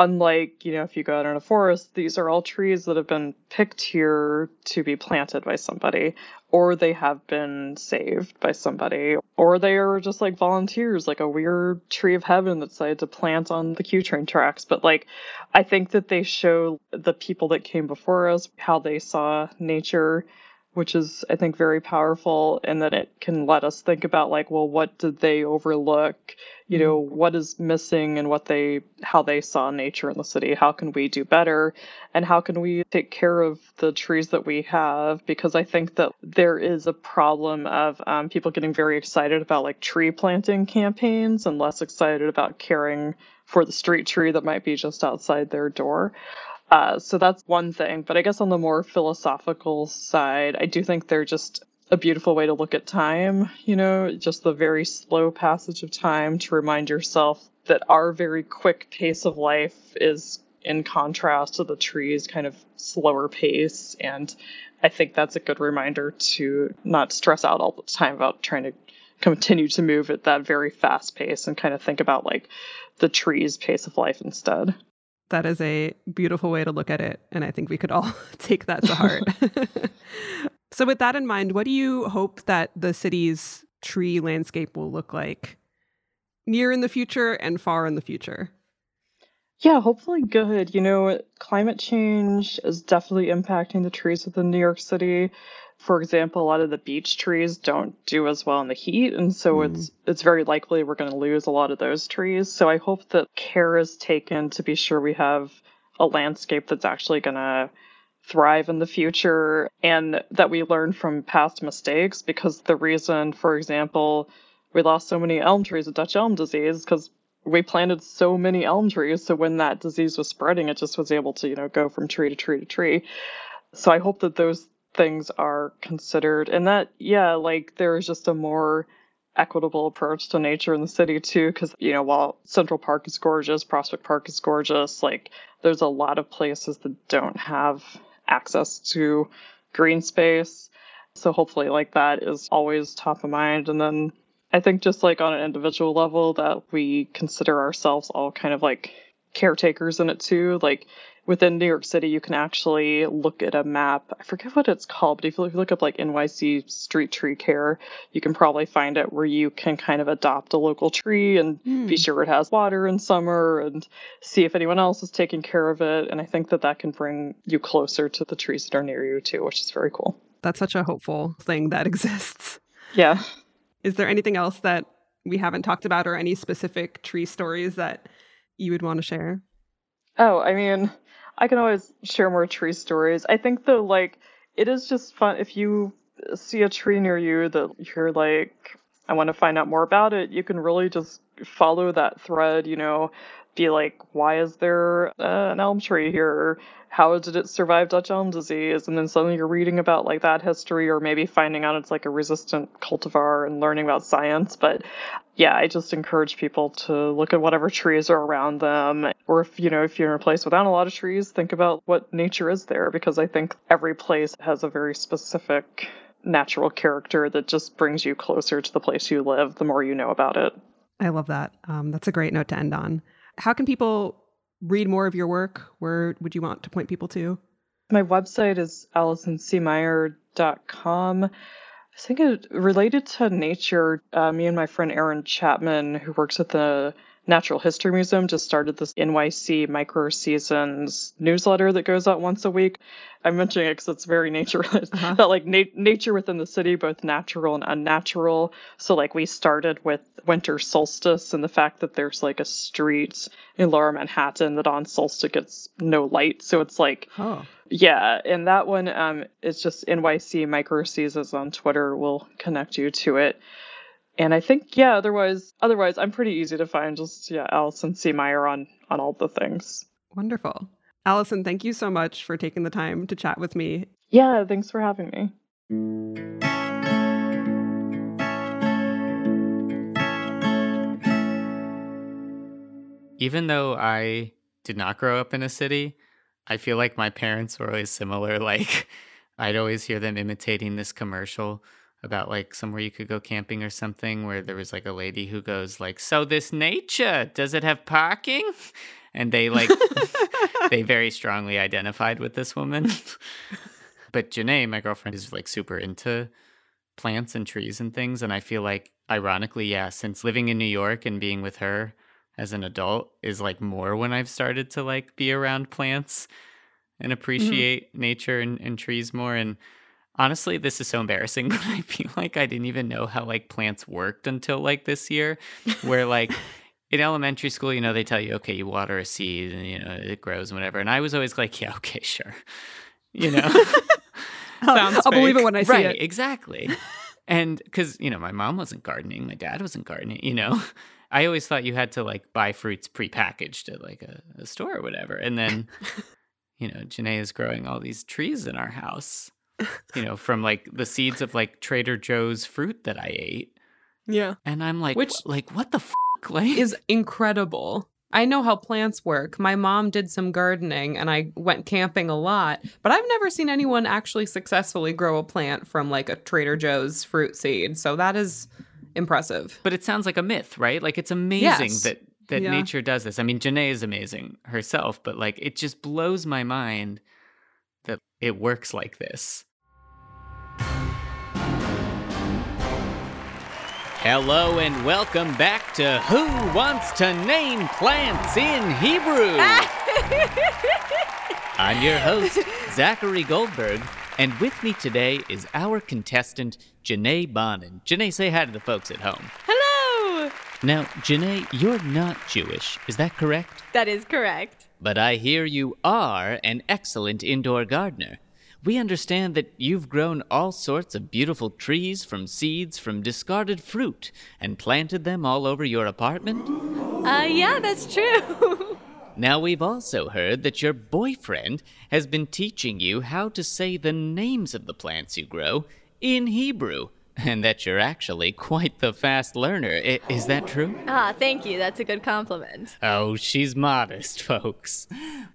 [SPEAKER 13] unlike, you know, if you go out in a forest, these are all trees that have been picked here to be planted by somebody, or they have been saved by somebody, or they are just like volunteers, like a weird tree of heaven that decided to plant on the Q train tracks. But like, I think that they show the people that came before us how they saw nature which is I think very powerful and that it can let us think about like well what did they overlook? You know
[SPEAKER 5] Mm-hmm.
[SPEAKER 13] what is missing and what they how they saw nature in the city? How can we do better? And how can we take care of the trees that we have? Because I think that there is a problem of um, people getting very excited about like tree planting campaigns and less excited about caring for the street tree that might be just outside their door uh, so that's one thing. But I guess on the more philosophical side, I do think they're just a beautiful way to look at time, you know, just the very slow passage of time to remind yourself that our very quick pace of life is in contrast to the tree's kind of slower pace. And I think that's a good reminder to not stress out all the time about trying to continue to move at that very fast pace and kind of think about like the tree's pace of life instead.
[SPEAKER 4] That is a beautiful way to look at it. And I think we could all take that to heart. so, with that in mind, what do you hope that the city's tree landscape will look like near in the future and far in the future?
[SPEAKER 13] Yeah, hopefully good. You know, climate change is definitely impacting the trees within New York City. For example, a lot of the beech trees don't do as well in the heat, and so
[SPEAKER 4] Mm.
[SPEAKER 13] it's it's very likely we're going to lose a lot of those trees. So I hope that care is taken to be sure we have a landscape that's actually going to thrive in the future and that we learn from past mistakes because the reason, for example, we lost so many elm trees with Dutch elm disease because we planted so many elm trees. So when that disease was spreading, it just was able to, you know, go from tree to tree to tree. So I hope that those things are considered. And that, yeah, like there's just a more equitable approach to nature in the city too because you know while central park is gorgeous prospect park is gorgeous like there's a lot of places that don't have access to green space. So hopefully like that is always top of mind. And then i think just like on an individual level that we consider ourselves all kind of like caretakers in it too like within new york city you can actually look at a map. I forget what it's called but if you look up like nyc street tree care you can probably find it where you can kind of adopt a local tree and be hmm. sure it has water in summer and see if anyone else is taking care of it. And i think that that can bring you closer to the trees that are near you too which is very cool.
[SPEAKER 4] That's such a hopeful thing that exists.
[SPEAKER 13] yeah.
[SPEAKER 4] Is there anything else that we haven't talked about or any specific tree stories that you would want to share?
[SPEAKER 13] Oh, I mean, I can always share more tree stories. I think though, like, it is just fun if you see a tree near you that you're like, I want to find out more about it. You can really just follow that thread, you know, be like, why is there uh, an elm tree here? How did it survive Dutch elm disease? And then suddenly you're reading about like that history, or maybe finding out it's like a resistant cultivar and learning about science. But yeah, I just encourage people to look at whatever trees are around them. Or if, you know, if you're in a place without a lot of trees, think about what nature is there because I think every place has a very specific natural character that just brings you closer to the place you live the more you know about it.
[SPEAKER 4] I love that. Um, that's a great note to end on. How can people read more of your work? Where would you want to point people to?
[SPEAKER 13] My website is allisoncmeyer.com. I think it related to nature. Uh, me and my friend Aaron Chapman, who works at the Natural History Museum, just started this NYC Micro Seasons newsletter that goes out once a week. I'm mentioning it because it's very nature
[SPEAKER 4] Uh-huh.
[SPEAKER 13] like na- nature within the city, both natural and unnatural. So like we started with winter solstice and the fact that there's like a street in Lower Manhattan that on solstice gets no light. So it's like
[SPEAKER 4] Oh.
[SPEAKER 13] yeah, and that one um is just NYC Micro Seasons on Twitter will connect you to it. And I think yeah, otherwise otherwise I'm pretty easy to find. Just yeah, Allison C. Meyer on on all the things.
[SPEAKER 4] Wonderful. Allison, thank you so much for taking the time to chat with me.
[SPEAKER 13] Yeah, thanks for having me.
[SPEAKER 3] Even though I did not grow up in a city,
[SPEAKER 14] I feel like my parents were always similar. Like, I'd always hear them imitating this commercial about like somewhere you could go camping or something where there was like a lady who goes like so this nature does it have parking and they like they very strongly identified with this woman but Janae my girlfriend is like super into plants and trees and things and I feel like ironically yeah since living in New York and being with her as an adult is like more when I've started to like be around plants and appreciate mm-hmm. nature and, and trees more and honestly this is so embarrassing but i feel like i didn't even know how like plants worked until like this year where like in elementary school you know they tell you okay you water a seed and you know it grows and whatever and i was always like yeah okay sure you know?
[SPEAKER 4] Sounds i'll, I'll believe it when i see
[SPEAKER 14] right,
[SPEAKER 4] it.
[SPEAKER 14] exactly. And because you know my mom wasn't gardening my dad wasn't gardening you know? I always thought you had to like buy fruits prepackaged at like a, a store or whatever and then you know janae is growing all these trees in our house you know, from like the seeds of like Trader Joe's fruit that I ate.
[SPEAKER 6] Yeah.
[SPEAKER 14] And I'm like, which like what the f- like
[SPEAKER 5] is incredible. I know how plants work. My mom did some gardening and I went camping a lot, but I've never seen anyone actually successfully grow a plant from like a Trader Joe's fruit seed. So that is impressive.
[SPEAKER 14] But it sounds like a myth, right? Like it's amazing yes. that that yeah. nature does this. I mean, Janae is amazing herself, but like it just blows my mind that it works like this. Hello and welcome back to Who Wants to Name Plants in Hebrew? I'm your host, Zachary Goldberg, and with me today is our contestant, Janae Bonin. Janae, say hi to the folks at home.
[SPEAKER 15] Hello!
[SPEAKER 14] Now, Janae, you're not Jewish, is that correct?
[SPEAKER 15] That is correct.
[SPEAKER 14] But I hear you are an excellent indoor gardener. We understand that you've grown all sorts of beautiful trees from seeds from discarded fruit and planted them all over your apartment?
[SPEAKER 15] Uh, yeah, that's true.
[SPEAKER 14] now, we've also heard that your boyfriend has been teaching you how to say the names of the plants you grow in Hebrew and that you're actually quite the fast learner. I- is that true?
[SPEAKER 15] Ah, thank you. That's a good compliment.
[SPEAKER 14] Oh, she's modest, folks.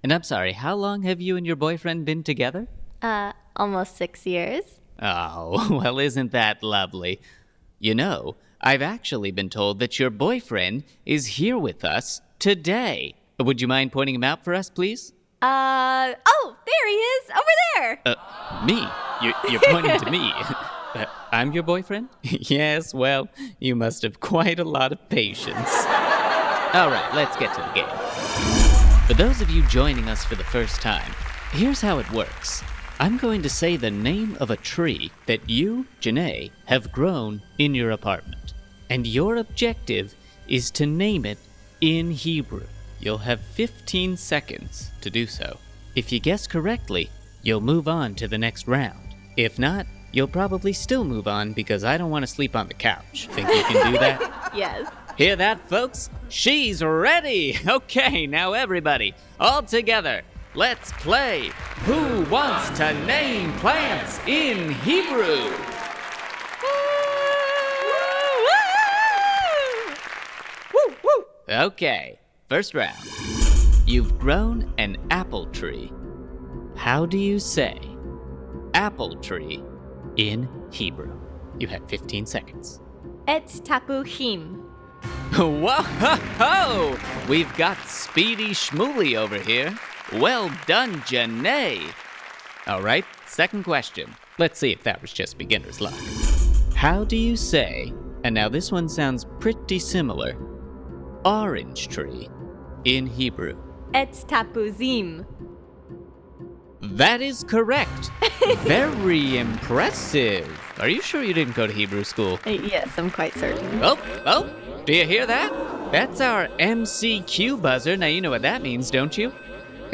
[SPEAKER 14] And I'm sorry, how long have you and your boyfriend been together?
[SPEAKER 15] Uh, almost six years.
[SPEAKER 14] Oh, well, isn't that lovely? You know, I've actually been told that your boyfriend is here with us today. Would you mind pointing him out for us, please?
[SPEAKER 15] Uh, oh, there he is, over there.
[SPEAKER 14] Uh, me? You're, you're pointing to me. Uh, I'm your boyfriend? yes, well, you must have quite a lot of patience. All right, let's get to the game. For those of you joining us for the first time, here's how it works. I'm going to say the name of a tree that you, Janae, have grown in your apartment. And your objective is to name it in Hebrew. You'll have 15 seconds to do so. If you guess correctly, you'll move on to the next round. If not, you'll probably still move on because I don't want to sleep on the couch. Think you can do that?
[SPEAKER 15] yes.
[SPEAKER 14] Hear that, folks? She's ready! Okay, now everybody, all together. Let's play Who Wants to Name Plants in Hebrew? Okay, first round. You've grown an apple tree. How do you say apple tree in Hebrew? You have 15 seconds.
[SPEAKER 15] Etz tapuchim.
[SPEAKER 14] Whoa! We've got Speedy Shmuley over here. Well done, Janae. All right, second question. Let's see if that was just beginner's luck. How do you say, and now this one sounds pretty similar, orange tree in Hebrew?
[SPEAKER 15] Etz tapuzim.
[SPEAKER 14] That is correct. Very impressive. Are you sure you didn't go to Hebrew school?
[SPEAKER 15] Uh, yes, I'm quite certain.
[SPEAKER 14] Oh, oh, do you hear that? That's our MCQ buzzer. Now you know what that means, don't you?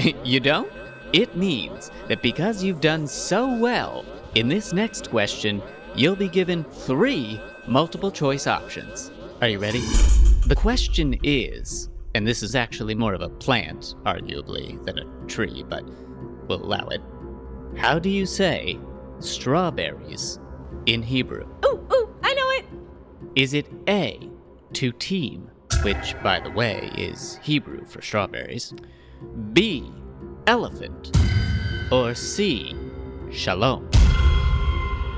[SPEAKER 14] you don't? It means that because you've done so well, in this next question, you'll be given three multiple choice options. Are you ready? The question is, and this is actually more of a plant, arguably, than a tree, but we'll allow it. How do you say strawberries in Hebrew?
[SPEAKER 15] Ooh, ooh, I know it!
[SPEAKER 14] Is it A, tutim, which, by the way, is Hebrew for strawberries? B.
[SPEAKER 3] elephant? Or C. Shalom?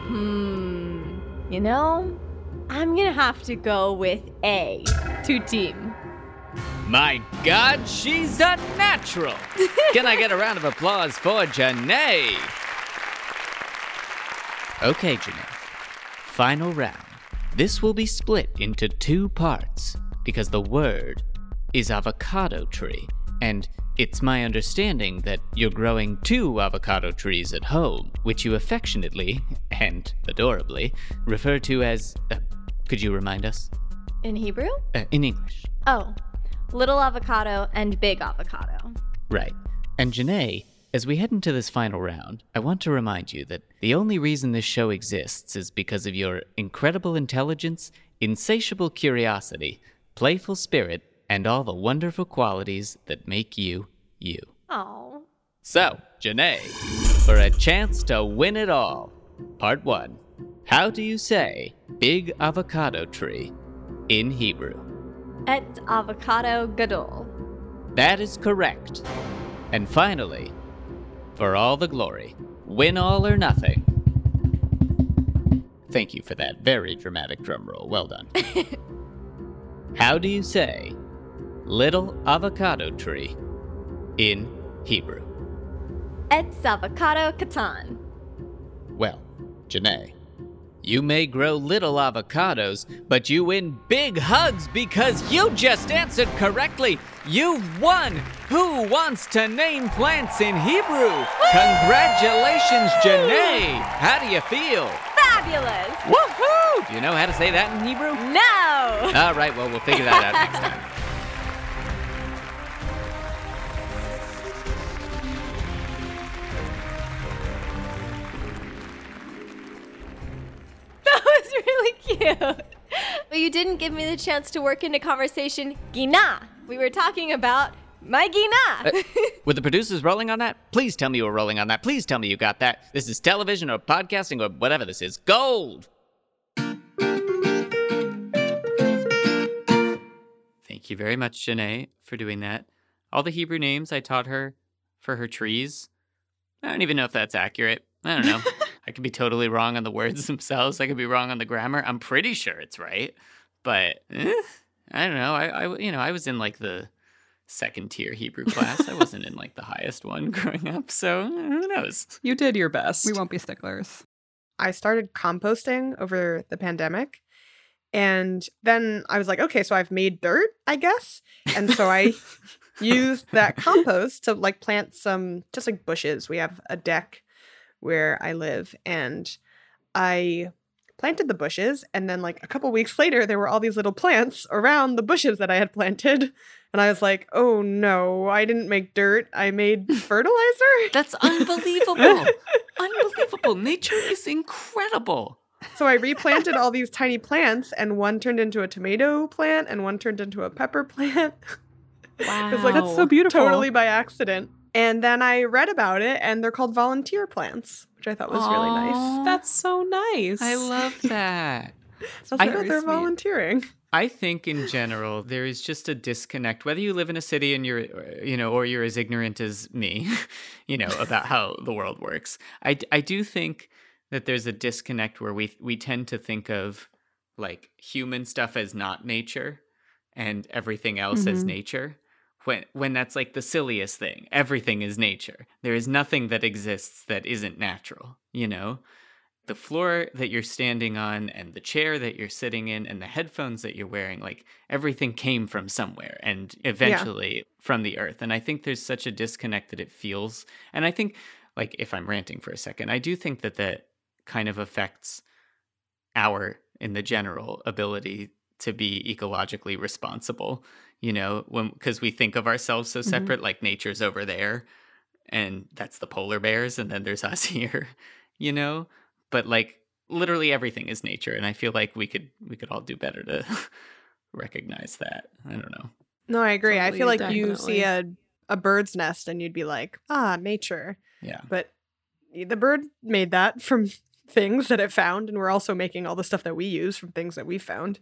[SPEAKER 15] Hmm. You know, I'm gonna have to go with A. Tutim.
[SPEAKER 3] My God, she's a natural! Can I get a round of applause for Janae? Okay, Janae. Final round. This will be split into two parts because the word is avocado tree, and it's my understanding that you're growing two avocado trees at home, which you affectionately and adorably refer to as. Uh, could you remind us?
[SPEAKER 15] In Hebrew?
[SPEAKER 3] Uh, in English.
[SPEAKER 15] Oh, little avocado and big avocado.
[SPEAKER 3] Right. And Janae, as we head into this final round, I want to remind you that the only reason this show exists is because of your incredible intelligence, insatiable curiosity, playful spirit, and all the wonderful qualities that make you you.
[SPEAKER 15] Oh.
[SPEAKER 3] So, Janae, for a chance to win it all, part one. How do you say big avocado tree in Hebrew?
[SPEAKER 15] Et avocado gadol.
[SPEAKER 3] That is correct. And finally, for all the glory, win all or nothing. Thank you for that very dramatic drum roll. Well done. How do you say little avocado tree in Hebrew?
[SPEAKER 15] Et avocado katan.
[SPEAKER 3] Well, Janae, you may grow little avocados, but you win big hugs because you just answered correctly. You've won! Who wants to name plants in Hebrew? Congratulations, Janae! How do you feel?
[SPEAKER 15] Fabulous!
[SPEAKER 3] Woohoo! Do you know how to say that in Hebrew?
[SPEAKER 15] No!
[SPEAKER 3] All right, well, we'll figure that out next time.
[SPEAKER 15] That was really cute. But you didn't give me the chance to work into conversation Gina. We were talking about my Gina.
[SPEAKER 3] Uh, were the producers rolling on that? Please tell me you were rolling on that. Please tell me you got that. This is television or podcasting or whatever this is. Gold! Thank you very much, Janae, for doing that. All the Hebrew names I taught her for her trees. I don't even know if that's accurate. I don't know. I could be totally wrong on the words themselves. I could be wrong on the grammar. I'm pretty sure it's right, but eh, I don't know. I, I, you know, I was in like the second tier Hebrew class. I wasn't in like the highest one growing up, so who knows?
[SPEAKER 5] You did your best.
[SPEAKER 4] We won't be sticklers.
[SPEAKER 6] I started composting over the pandemic. And then I was like, okay, so I've made dirt, I guess. And so I used that compost to like plant some just like bushes. We have a deck where I live and I planted the bushes and then like a couple weeks later there were all these little plants around the bushes that I had planted and I was like, "Oh no, I didn't make dirt. I made fertilizer."
[SPEAKER 3] That's unbelievable. unbelievable. Nature is incredible.
[SPEAKER 6] So I replanted all these tiny plants and one turned into a tomato plant and one turned into a pepper plant.
[SPEAKER 15] Wow.
[SPEAKER 6] it was like
[SPEAKER 4] That's so beautiful.
[SPEAKER 6] totally by accident. And then I read about it and they're called volunteer plants, which I thought was really nice.
[SPEAKER 5] That's so nice.
[SPEAKER 3] I love that.
[SPEAKER 6] So
[SPEAKER 3] I- thought
[SPEAKER 6] they're volunteering.
[SPEAKER 3] I think in general there is just a disconnect whether you live in a city and you're you know or you're as ignorant as me, you know, about how the world works. I I do think that there's a disconnect where we we tend to think of like human stuff as not nature and everything else as
[SPEAKER 4] Mhm.
[SPEAKER 3] nature when when that's like the silliest thing. Everything is nature. There is nothing that exists that isn't natural, you know? the floor that you're standing on and the chair that you're sitting in and the headphones that you're wearing like everything came from somewhere and eventually from the earth and i think there's such a disconnect that it feels and i think like if i'm ranting for a second i do think that that kind of affects our in the general ability to be ecologically responsible you know when because we think of ourselves so
[SPEAKER 4] Mhm.
[SPEAKER 3] separate like nature's over there and that's the polar bears and then there's us here you know but like literally everything is nature and i feel like we could we could all do better to recognize that i don't know
[SPEAKER 6] No, I agree. I feel
[SPEAKER 5] Totally,
[SPEAKER 6] like you see a a bird's nest and you'd be like, "Ah, nature."
[SPEAKER 3] yeah
[SPEAKER 6] But the bird made that from things that it found and we're also making all the stuff that we use from things that we found.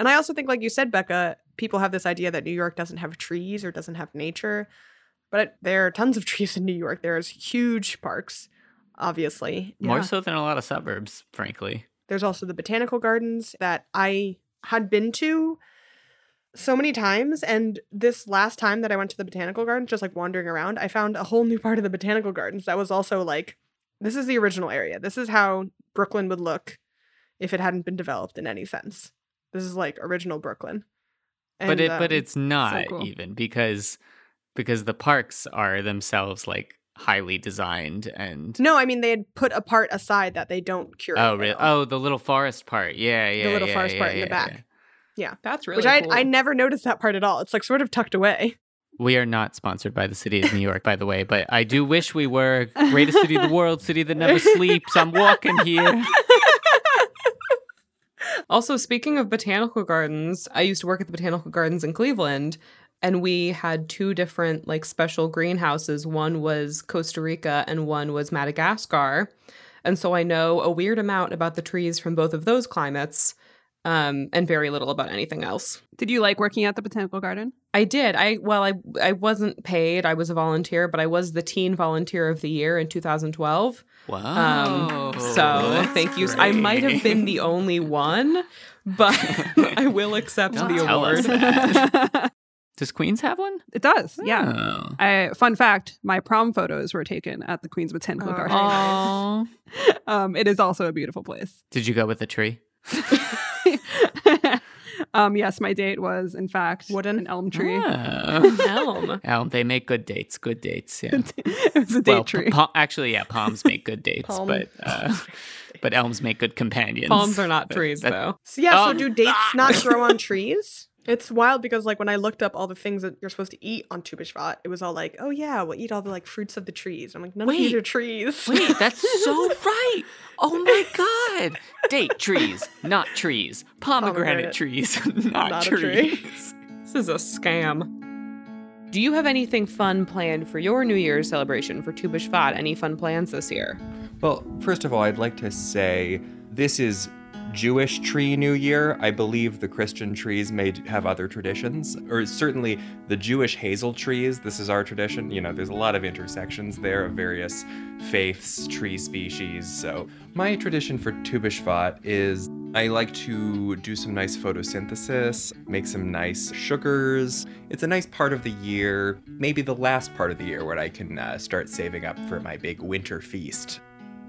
[SPEAKER 6] And I also think like you said Becca, people have this idea that New York doesn't have trees or doesn't have nature. But there are tons of trees in New York. There's huge parks, obviously.
[SPEAKER 3] More so than a lot of suburbs, frankly.
[SPEAKER 6] There's also the botanical gardens that I had been to so many times. And this last time that I went to the botanical garden, just like wandering around, I found a whole new part of the botanical gardens that was also like, this is the original area. This is how Brooklyn would look if it hadn't been developed in any sense. This is like original Brooklyn.
[SPEAKER 3] but
[SPEAKER 6] And,
[SPEAKER 3] it but
[SPEAKER 6] um,
[SPEAKER 3] it's not
[SPEAKER 6] cool.
[SPEAKER 3] even because because the parks are themselves like highly designed and
[SPEAKER 6] No, I mean they had put a part aside that they don't curate.
[SPEAKER 3] oh really oh the little forest part yeah yeah
[SPEAKER 6] the little
[SPEAKER 3] yeah,
[SPEAKER 6] forest
[SPEAKER 3] yeah,
[SPEAKER 6] part in the back. Yeah,
[SPEAKER 5] that's really
[SPEAKER 6] Which I I never noticed that part at all. It's like sort of tucked away.
[SPEAKER 3] We are not sponsored by the city of New York, by the way, but I do wish we were. Greatest city in the world, city that never sleeps. I'm walking here.
[SPEAKER 5] Also, speaking of botanical gardens, I used to work at the botanical gardens in Cleveland, and we had two different like special greenhouses. One was Costa Rica and one was Madagascar. And so I know a weird amount about the trees from both of those climates, um, and very little about anything else.
[SPEAKER 4] Did you like working at the botanical garden?
[SPEAKER 5] I did. I well, I I wasn't paid. I was a volunteer, but I was the teen volunteer of the year in 2012.
[SPEAKER 3] Wow.
[SPEAKER 5] Um, so thank you. I might have been the only one, but I will accept
[SPEAKER 3] Don't
[SPEAKER 5] the award.
[SPEAKER 3] Does Queens have one?
[SPEAKER 4] It does, yeah.
[SPEAKER 3] Oh.
[SPEAKER 4] I, fun fact: my prom photos were taken at the Queens Botanical Garden. Um, it is also a beautiful place.
[SPEAKER 3] Did you go with a tree?
[SPEAKER 4] Um, yes, my date was in fact
[SPEAKER 6] wooden
[SPEAKER 4] an elm tree.
[SPEAKER 3] Oh.
[SPEAKER 5] Elm.
[SPEAKER 3] Elm. They make good dates. Good dates. Yeah.
[SPEAKER 4] it was a date
[SPEAKER 3] well,
[SPEAKER 4] tree.
[SPEAKER 3] p- pa- actually, yeah, palms make good dates,
[SPEAKER 6] Palm-
[SPEAKER 3] but uh, but elms make good companions.
[SPEAKER 5] Palms are not
[SPEAKER 3] That-
[SPEAKER 5] trees,
[SPEAKER 3] that-
[SPEAKER 5] though.
[SPEAKER 6] So yeah, so
[SPEAKER 3] Um,
[SPEAKER 6] do dates not grow on trees? It's wild because like when I looked up all the things that you're supposed to eat on Tu B'Shvat, it was all like, oh yeah, we'll eat all the like fruits of the trees. I'm like, none of these
[SPEAKER 3] Wait.
[SPEAKER 6] are trees.
[SPEAKER 3] Wait, that's so right. Oh my god. Date trees, not trees. Pomegranate,
[SPEAKER 6] Pomegranate.
[SPEAKER 3] trees, not,
[SPEAKER 6] Not a tree.
[SPEAKER 3] trees.
[SPEAKER 5] This is a scam. Do you have anything fun planned for your New Year's celebration for Tu B'Shvat? Any fun plans this year?
[SPEAKER 16] Well, first of all, I'd like to say this is Jewish tree New Year. I believe the Christian trees may have other traditions, or certainly the Jewish hazel trees. This is our tradition. You know, there's a lot of intersections there of various faiths, tree species. So, my tradition for Tu B'Shvat is I like to do some nice photosynthesis, make some nice sugars. It's a nice part of the year, maybe the last part of the year, where I can uh, start saving up for my big winter feast.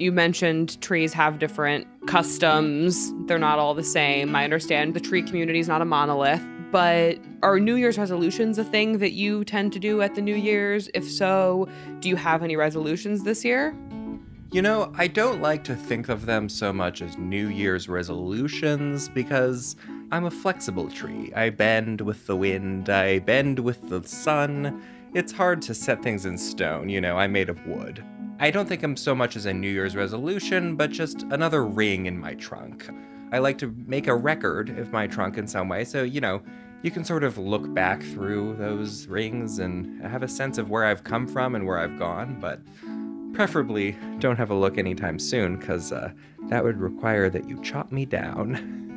[SPEAKER 5] You mentioned trees have different customs. They're not all the same. I understand the tree community is not a monolith, but are New Year's resolutions a thing that you tend to do at the New Year's? If so, do you have any resolutions this year?
[SPEAKER 16] You know, I don't like to think of them so much as New Year's resolutions because I'm a flexible tree. I bend with the wind, I bend with the sun. It's hard to set things in stone, you know, I'm made of wood. I don't think I'm so much as a New Year's resolution, but just another ring in my trunk. I like to make a record of my trunk in some way, so, you know, you can sort of look back through those rings and have a sense of where I've come from and where I've gone, but preferably don't have a look anytime soon because uh, that would require that you chop me down.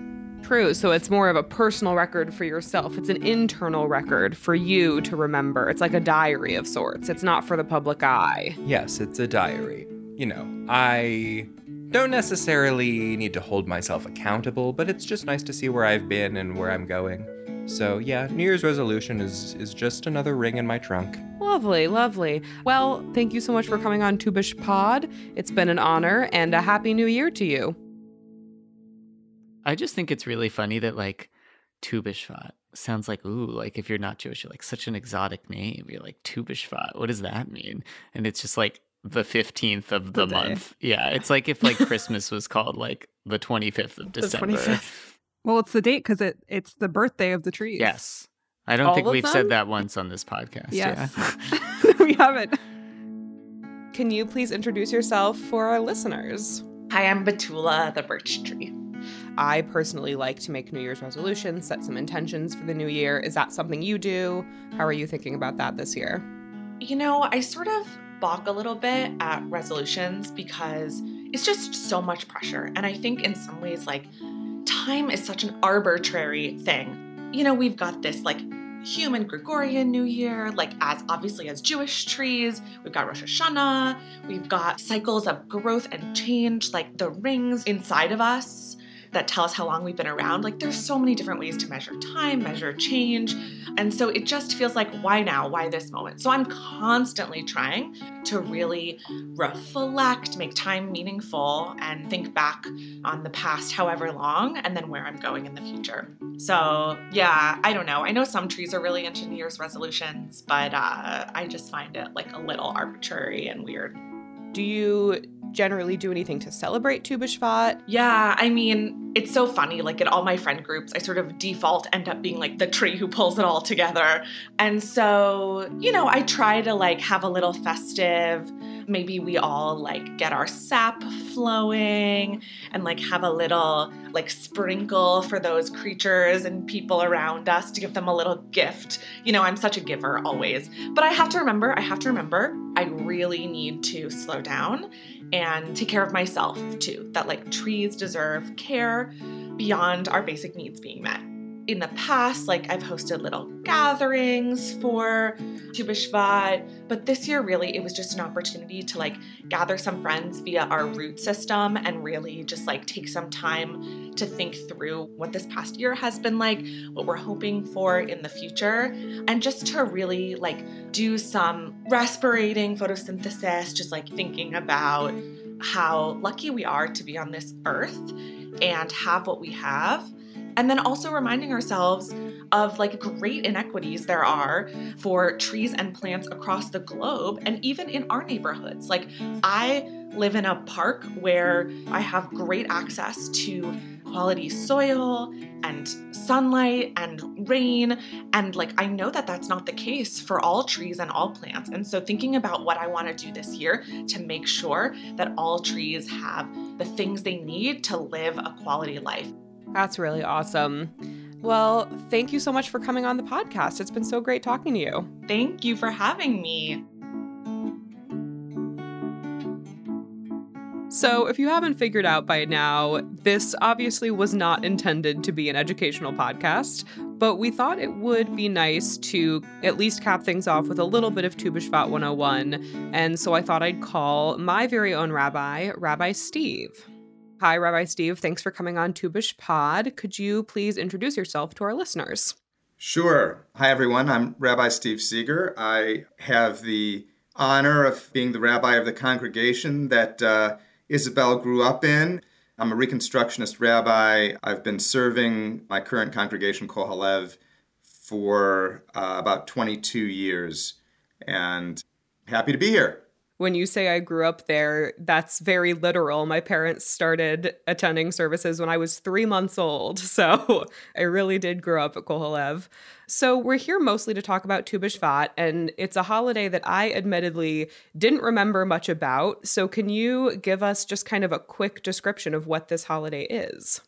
[SPEAKER 5] True. So it's more of a personal record for yourself. It's an internal record for you to remember. It's like a diary of sorts. It's not for the public eye.
[SPEAKER 16] Yes, it's a diary. You know, I don't necessarily need to hold myself accountable, but it's just nice to see where I've been and where I'm going. So yeah, New Year's resolution is is just another ring in my trunk.
[SPEAKER 5] Lovely, lovely. Well, thank you so much for coming on Tu B'ShPod. It's been an honor and a happy new year to you.
[SPEAKER 3] I just think it's really funny that like Tu B'Shvat sounds like ooh, like if you're not Jewish, you're like such an exotic name. You're like Tu B'Shvat. What does that mean? And it's just like the fifteenth of the,
[SPEAKER 4] The
[SPEAKER 3] month. Yeah, it's like if like Christmas was called like the twenty fifth of December.
[SPEAKER 6] 25th.
[SPEAKER 4] Well, it's the date because it it's the birthday of the trees.
[SPEAKER 3] Yes, I don't
[SPEAKER 5] All
[SPEAKER 3] think we've
[SPEAKER 5] them?
[SPEAKER 3] said that once on this podcast.
[SPEAKER 4] Yes.
[SPEAKER 3] Yeah.
[SPEAKER 4] we haven't.
[SPEAKER 5] Can you please introduce yourself for our listeners?
[SPEAKER 17] Hi, I'm Betula, the birch tree.
[SPEAKER 5] I personally like to make New Year's resolutions, set some intentions for the new year. Is that something you do? How are you thinking about that this year?
[SPEAKER 17] You know, I sort of balk a little bit at resolutions because it's just so much pressure. And I think in some ways, like, time is such an arbitrary thing. You know, we've got this like human Gregorian New Year, like as obviously as Jewish trees. We've got Rosh Hashanah. We've got cycles of growth and change, like the rings inside of us that tell us how long we've been around. Like there's so many different ways to measure time, measure change. And so it just feels like, why now? Why this moment? So I'm constantly trying to really reflect, make time meaningful, and think back on the past however long and then where I'm going in the future. So yeah, I don't know. I know some trees are really into New Year's resolutions, but uh, I just find it like a little arbitrary and weird.
[SPEAKER 5] Do you generally do anything to celebrate Tu B'Shvat?
[SPEAKER 17] Yeah, I mean, it's so funny. Like in all my friend groups, I sort of default end up being like the tree who pulls it all together. And so, you know, I try to like have a little festive. Maybe we all like get our sap flowing and like have a little like sprinkle for those creatures and people around us to give them a little gift. You know, I'm such a giver always. But I have to remember, I have to remember, I really need to slow down and take care of myself too. That like trees deserve care beyond our basic needs being met. In the past, like I've hosted little gatherings for Tu B'Shvat, but this year really it was just an opportunity to like gather some friends via our root system and really just like take some time to think through what this past year has been like, what we're hoping for in the future, and just to really like do some respirating photosynthesis, just like thinking about how lucky we are to be on this earth and have what we have and then also reminding ourselves of like great inequities there are for trees and plants across the globe and even in our neighborhoods. Like I live in a park where I have great access to quality soil and sunlight and rain and like I know that that's not the case for all trees and all plants. And so thinking about what I want to do this year to make sure that all trees have the things they need to live a quality life.
[SPEAKER 5] That's really awesome. Well, thank you so much for coming on the podcast. It's been so great talking to you.
[SPEAKER 17] Thank you for having me.
[SPEAKER 5] So, if you haven't figured out by now, this obviously was not intended to be an educational podcast, but we thought it would be nice to at least cap things off with a little bit of Tu B'Shvat 101. And so I thought I'd call my very own rabbi, Rabbi Steve. Hi, Rabbi Steve. Thanks for coming on Tu Pod. Could you please introduce yourself to our listeners?
[SPEAKER 18] Sure. Hi, everyone. I'm Rabbi Steve Segar. I have the honor of being the rabbi of the congregation that uh, Isabel grew up in. I'm a Reconstructionist rabbi. I've been serving my current congregation, Kol Halev, for uh, about 22 years, and happy to be here
[SPEAKER 5] when you say I grew up there, that's very literal. My parents started attending services when I was three months old. So I really did grow up at Kol Halev. So we're here mostly to talk about Tu B'Shvat, and it's a holiday that I admittedly didn't remember much about. So can you give us just kind of a quick description of what this holiday is?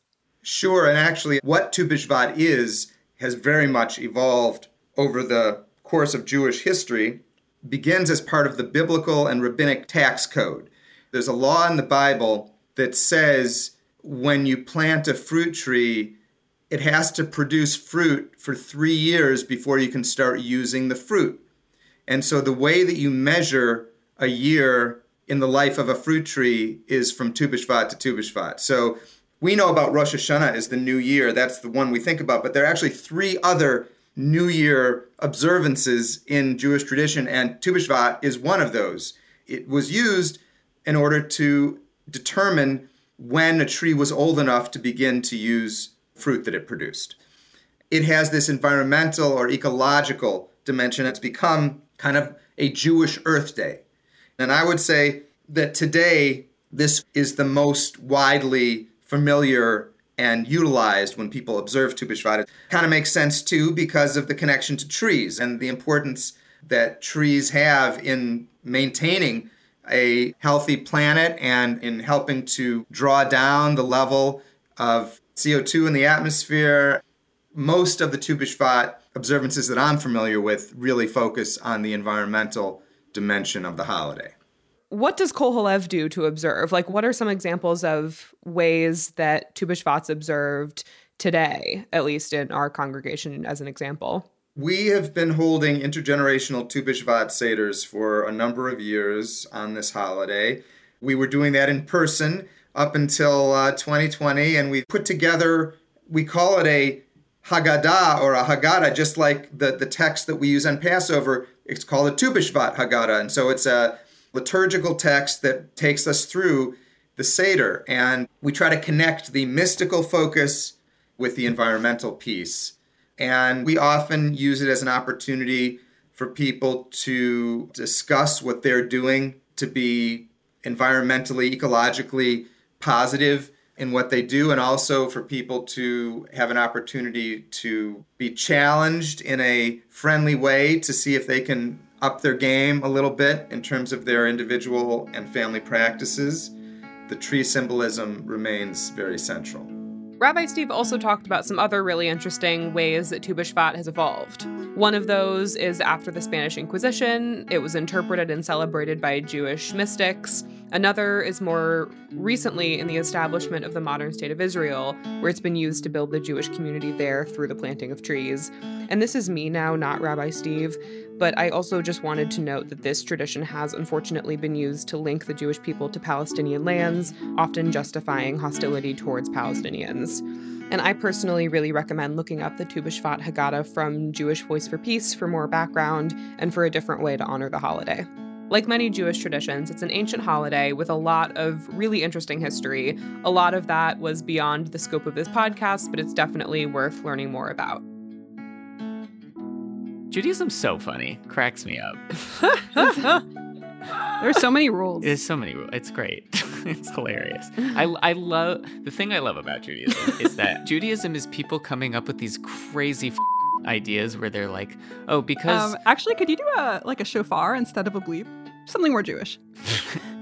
[SPEAKER 18] Sure. And actually, what Tu B'Shvat is has very much evolved over the course of Jewish history begins as part of the biblical and rabbinic tax code. There's a law in the Bible that says when you plant a fruit tree, it has to produce fruit for three years before you can start using the fruit. And so the way that you measure a year in the life of a fruit tree is from Tu B'Shvat to Tu B'Shvat. So we know about Rosh Hashanah as the new year. That's the one we think about. But there are actually three other New Year observances in Jewish tradition, and Tu B'Shvat is one of those. It was used in order to determine when a tree was old enough to begin to use fruit that it produced. It has this environmental or ecological dimension. It's become kind of a Jewish Earth Day. And I would say that today, this is the most widely familiar and utilized when people observe Tu B'Shvat. It kind of makes sense too because of the connection to trees and the importance that trees have in maintaining a healthy planet and in helping to draw down the level of CO2 in the atmosphere. Most of the Tu B'Shvat observances that I'm familiar with really focus on the environmental dimension of the holiday
[SPEAKER 5] what does Kol Halev do to observe? Like, what are some examples of ways that Tu B'Shvat's observed today, at least in our congregation, as an example?
[SPEAKER 18] We have been holding intergenerational Tu B'Shvat Seders for a number of years on this holiday. We were doing that in person up until uh, 2020, and we put together, we call it a Haggadah or a Haggadah, just like the, the text that we use on Passover. It's called a Tu Haggadah. And so it's a liturgical text that takes us through the Seder. And we try to connect the mystical focus with the environmental piece. And we often use it as an opportunity for people to discuss what they're doing to be environmentally, ecologically positive in what they do, and also for people to have an opportunity to be challenged in a friendly way to see if they can up their game a little bit in terms of their individual and family practices. The tree symbolism remains very central.
[SPEAKER 5] Rabbi Steve also talked about some other really interesting ways that Tu B'Shvat has evolved. One of those is after the Spanish Inquisition. It was interpreted and celebrated by Jewish mystics. Another is more recently in the establishment of the modern state of Israel, where it's been used to build the Jewish community there through the planting of trees. And this is me now, not Rabbi Steve. But I also just wanted to note that this tradition has unfortunately been used to link the Jewish people to Palestinian lands, often justifying hostility towards Palestinians. And I personally really recommend looking up the Tu B'Shvat Haggadah from Jewish Voice for Peace for more background and for a different way to honor the holiday. Like many Jewish traditions, it's an ancient holiday with a lot of really interesting history. A lot of that was beyond the scope of this podcast, but it's definitely worth learning more about.
[SPEAKER 3] Judaism's so funny. Cracks me up.
[SPEAKER 4] There's so many rules.
[SPEAKER 3] There's so many rules. It's great. it's hilarious. I, I love the thing I love about Judaism is that Judaism is people coming up with these crazy f- ideas where they're like, oh, because
[SPEAKER 4] Um, actually, could you do a like a shofar instead of a bleep? Something more Jewish.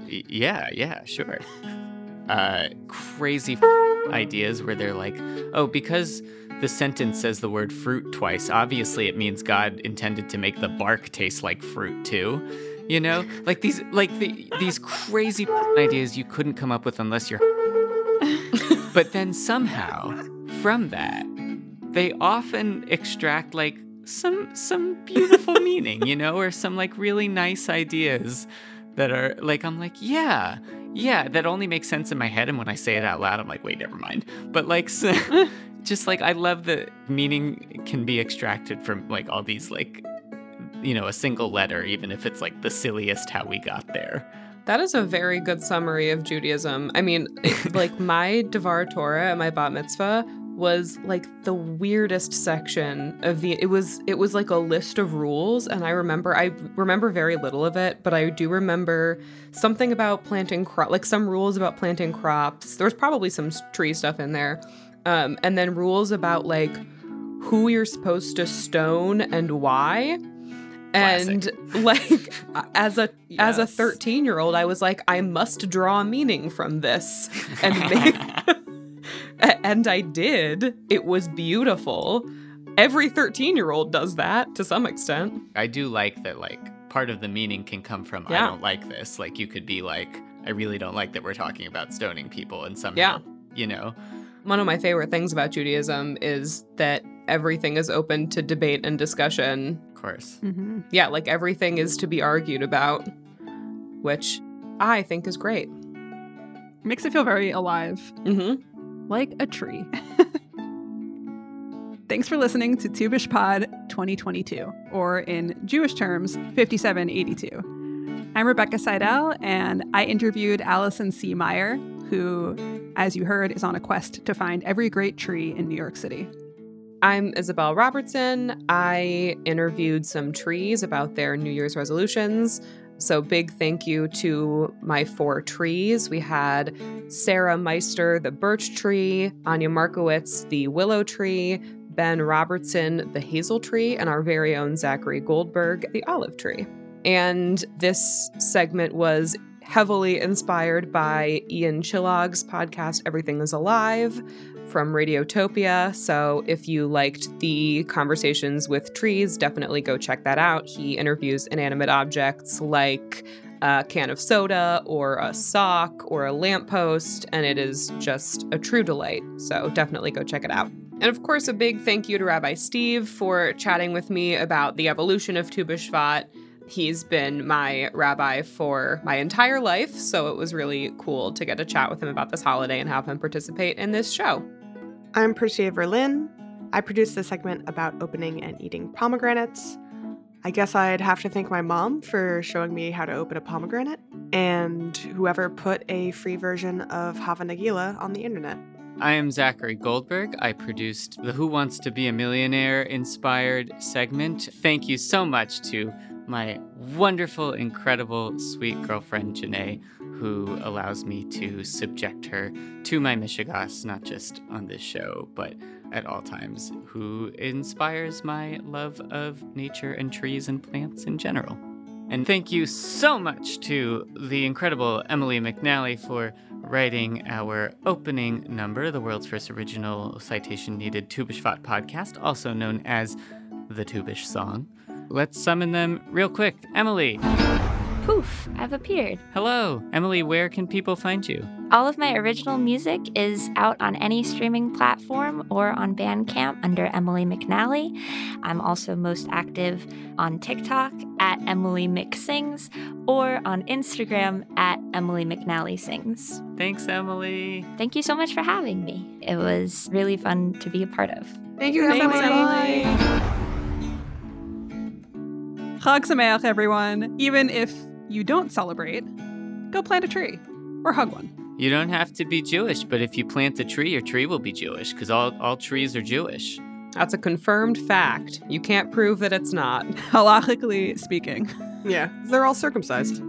[SPEAKER 3] Yeah, yeah, sure. Uh, crazy f- ideas where they're like, oh, because the sentence says the word fruit twice, obviously it means God intended to make the bark taste like fruit too. You know, like these, like the, these crazy ideas you couldn't come up with unless you're. but then somehow, from that, they often extract like some some beautiful meaning, you know, or some like really nice ideas that are like I'm like, yeah, yeah, that only makes sense in my head and when I say it out loud I'm like, wait, never mind. But like so, just like I love that meaning can be extracted from like all these like you know, a single letter even if it's like the silliest how we got there.
[SPEAKER 5] That is a very good summary of Judaism. I mean, like my Devar Torah and my bat mitzvah was like the weirdest section of the it was it was like a list of rules and I remember I remember very little of it, but I do remember something about planting crop like some rules about planting crops. There was probably some tree stuff in there. Um, and then rules about like who you're supposed to stone and why. And like as a as a 13 year old, I was like, I must draw meaning from this. And make, and I did. It was beautiful. Every 13 year old does that to some extent.
[SPEAKER 3] I do like that like part of the meaning can come from I don't like this. Like you could be like, I really don't like that we're talking about stoning people and somehow
[SPEAKER 5] Yeah.
[SPEAKER 3] you know.
[SPEAKER 5] One of my favorite things about Judaism is that everything is open to debate and discussion.
[SPEAKER 3] Of course.
[SPEAKER 4] Mm-hmm.
[SPEAKER 5] Yeah, like everything is to be argued about, which I think is great.
[SPEAKER 4] Makes it feel very alive.
[SPEAKER 5] Mm-hmm.
[SPEAKER 4] Like a tree. Thanks for listening to Tu B'ShPod 2022, or in Jewish terms, 5782. I'm Rebecca Seidel, and I interviewed Allison C. Meyer, who, as you heard, is on a quest to find every great tree in New York City.
[SPEAKER 5] I'm Isabel Robertson. I interviewed some trees about their New Year's resolutions. So, big thank you to my four trees. We had Sarah Meister, the birch tree, Anya Markowitz, the willow tree, Ben Robertson, the hazel tree, and our very own Zachary Goldberg, the olive tree. And this segment was heavily inspired by Ian Chillag's podcast, Everything is Alive from Radiotopia. So if you liked the conversations with trees, definitely go check that out. He interviews inanimate objects like a can of soda or a sock or a lamppost, and it is just a true delight. So definitely go check it out. And of course, a big thank you to Rabbi Steve for chatting with me about the evolution of Tu B'Shvat. He's been my rabbi for my entire life, so it was really cool to get to chat with him about this holiday and have him participate in this show.
[SPEAKER 6] I'm Percia Verlin. I produced the segment about opening and eating pomegranates. I guess I'd have to thank my mom for showing me how to open a pomegranate, and whoever put a free version of Hava Nagila on the internet.
[SPEAKER 3] I am Zachary Goldberg. I produced the Who Wants to Be a Millionaire inspired segment. Thank you so much to my wonderful, incredible, sweet girlfriend, Janae, who allows me to subject her to my Mishigas, not just on this show, but at all times, who inspires my love of nature and trees and plants in general. And thank you so much to the incredible Emily McNally for writing our opening number, the world's first original citation needed Tu B'Shvat podcast, also known as the Tubish Song. Let's summon them real quick. Emily.
[SPEAKER 2] Poof, I've appeared.
[SPEAKER 3] Hello. Emily, where can people find you?
[SPEAKER 2] All of my original music is out on any streaming platform or on Bandcamp under Emily McNally. I'm also most active on TikTok at Emily McSings or on Instagram at Emily McNally Sings.
[SPEAKER 3] Thanks, Emily.
[SPEAKER 2] Thank you so much for having me. It was really fun to be a part of.
[SPEAKER 6] Thank you,
[SPEAKER 4] Thanks,
[SPEAKER 6] Emily.
[SPEAKER 4] Chag Sameach, everyone. Even if you don't celebrate, go plant a tree or hug one.
[SPEAKER 3] You don't have to be Jewish, but if you plant a tree, your tree will be Jewish because all, all trees are Jewish.
[SPEAKER 5] That's a confirmed fact. You can't prove that it's not.
[SPEAKER 4] Halachically speaking.
[SPEAKER 6] Yeah, they're all circumcised.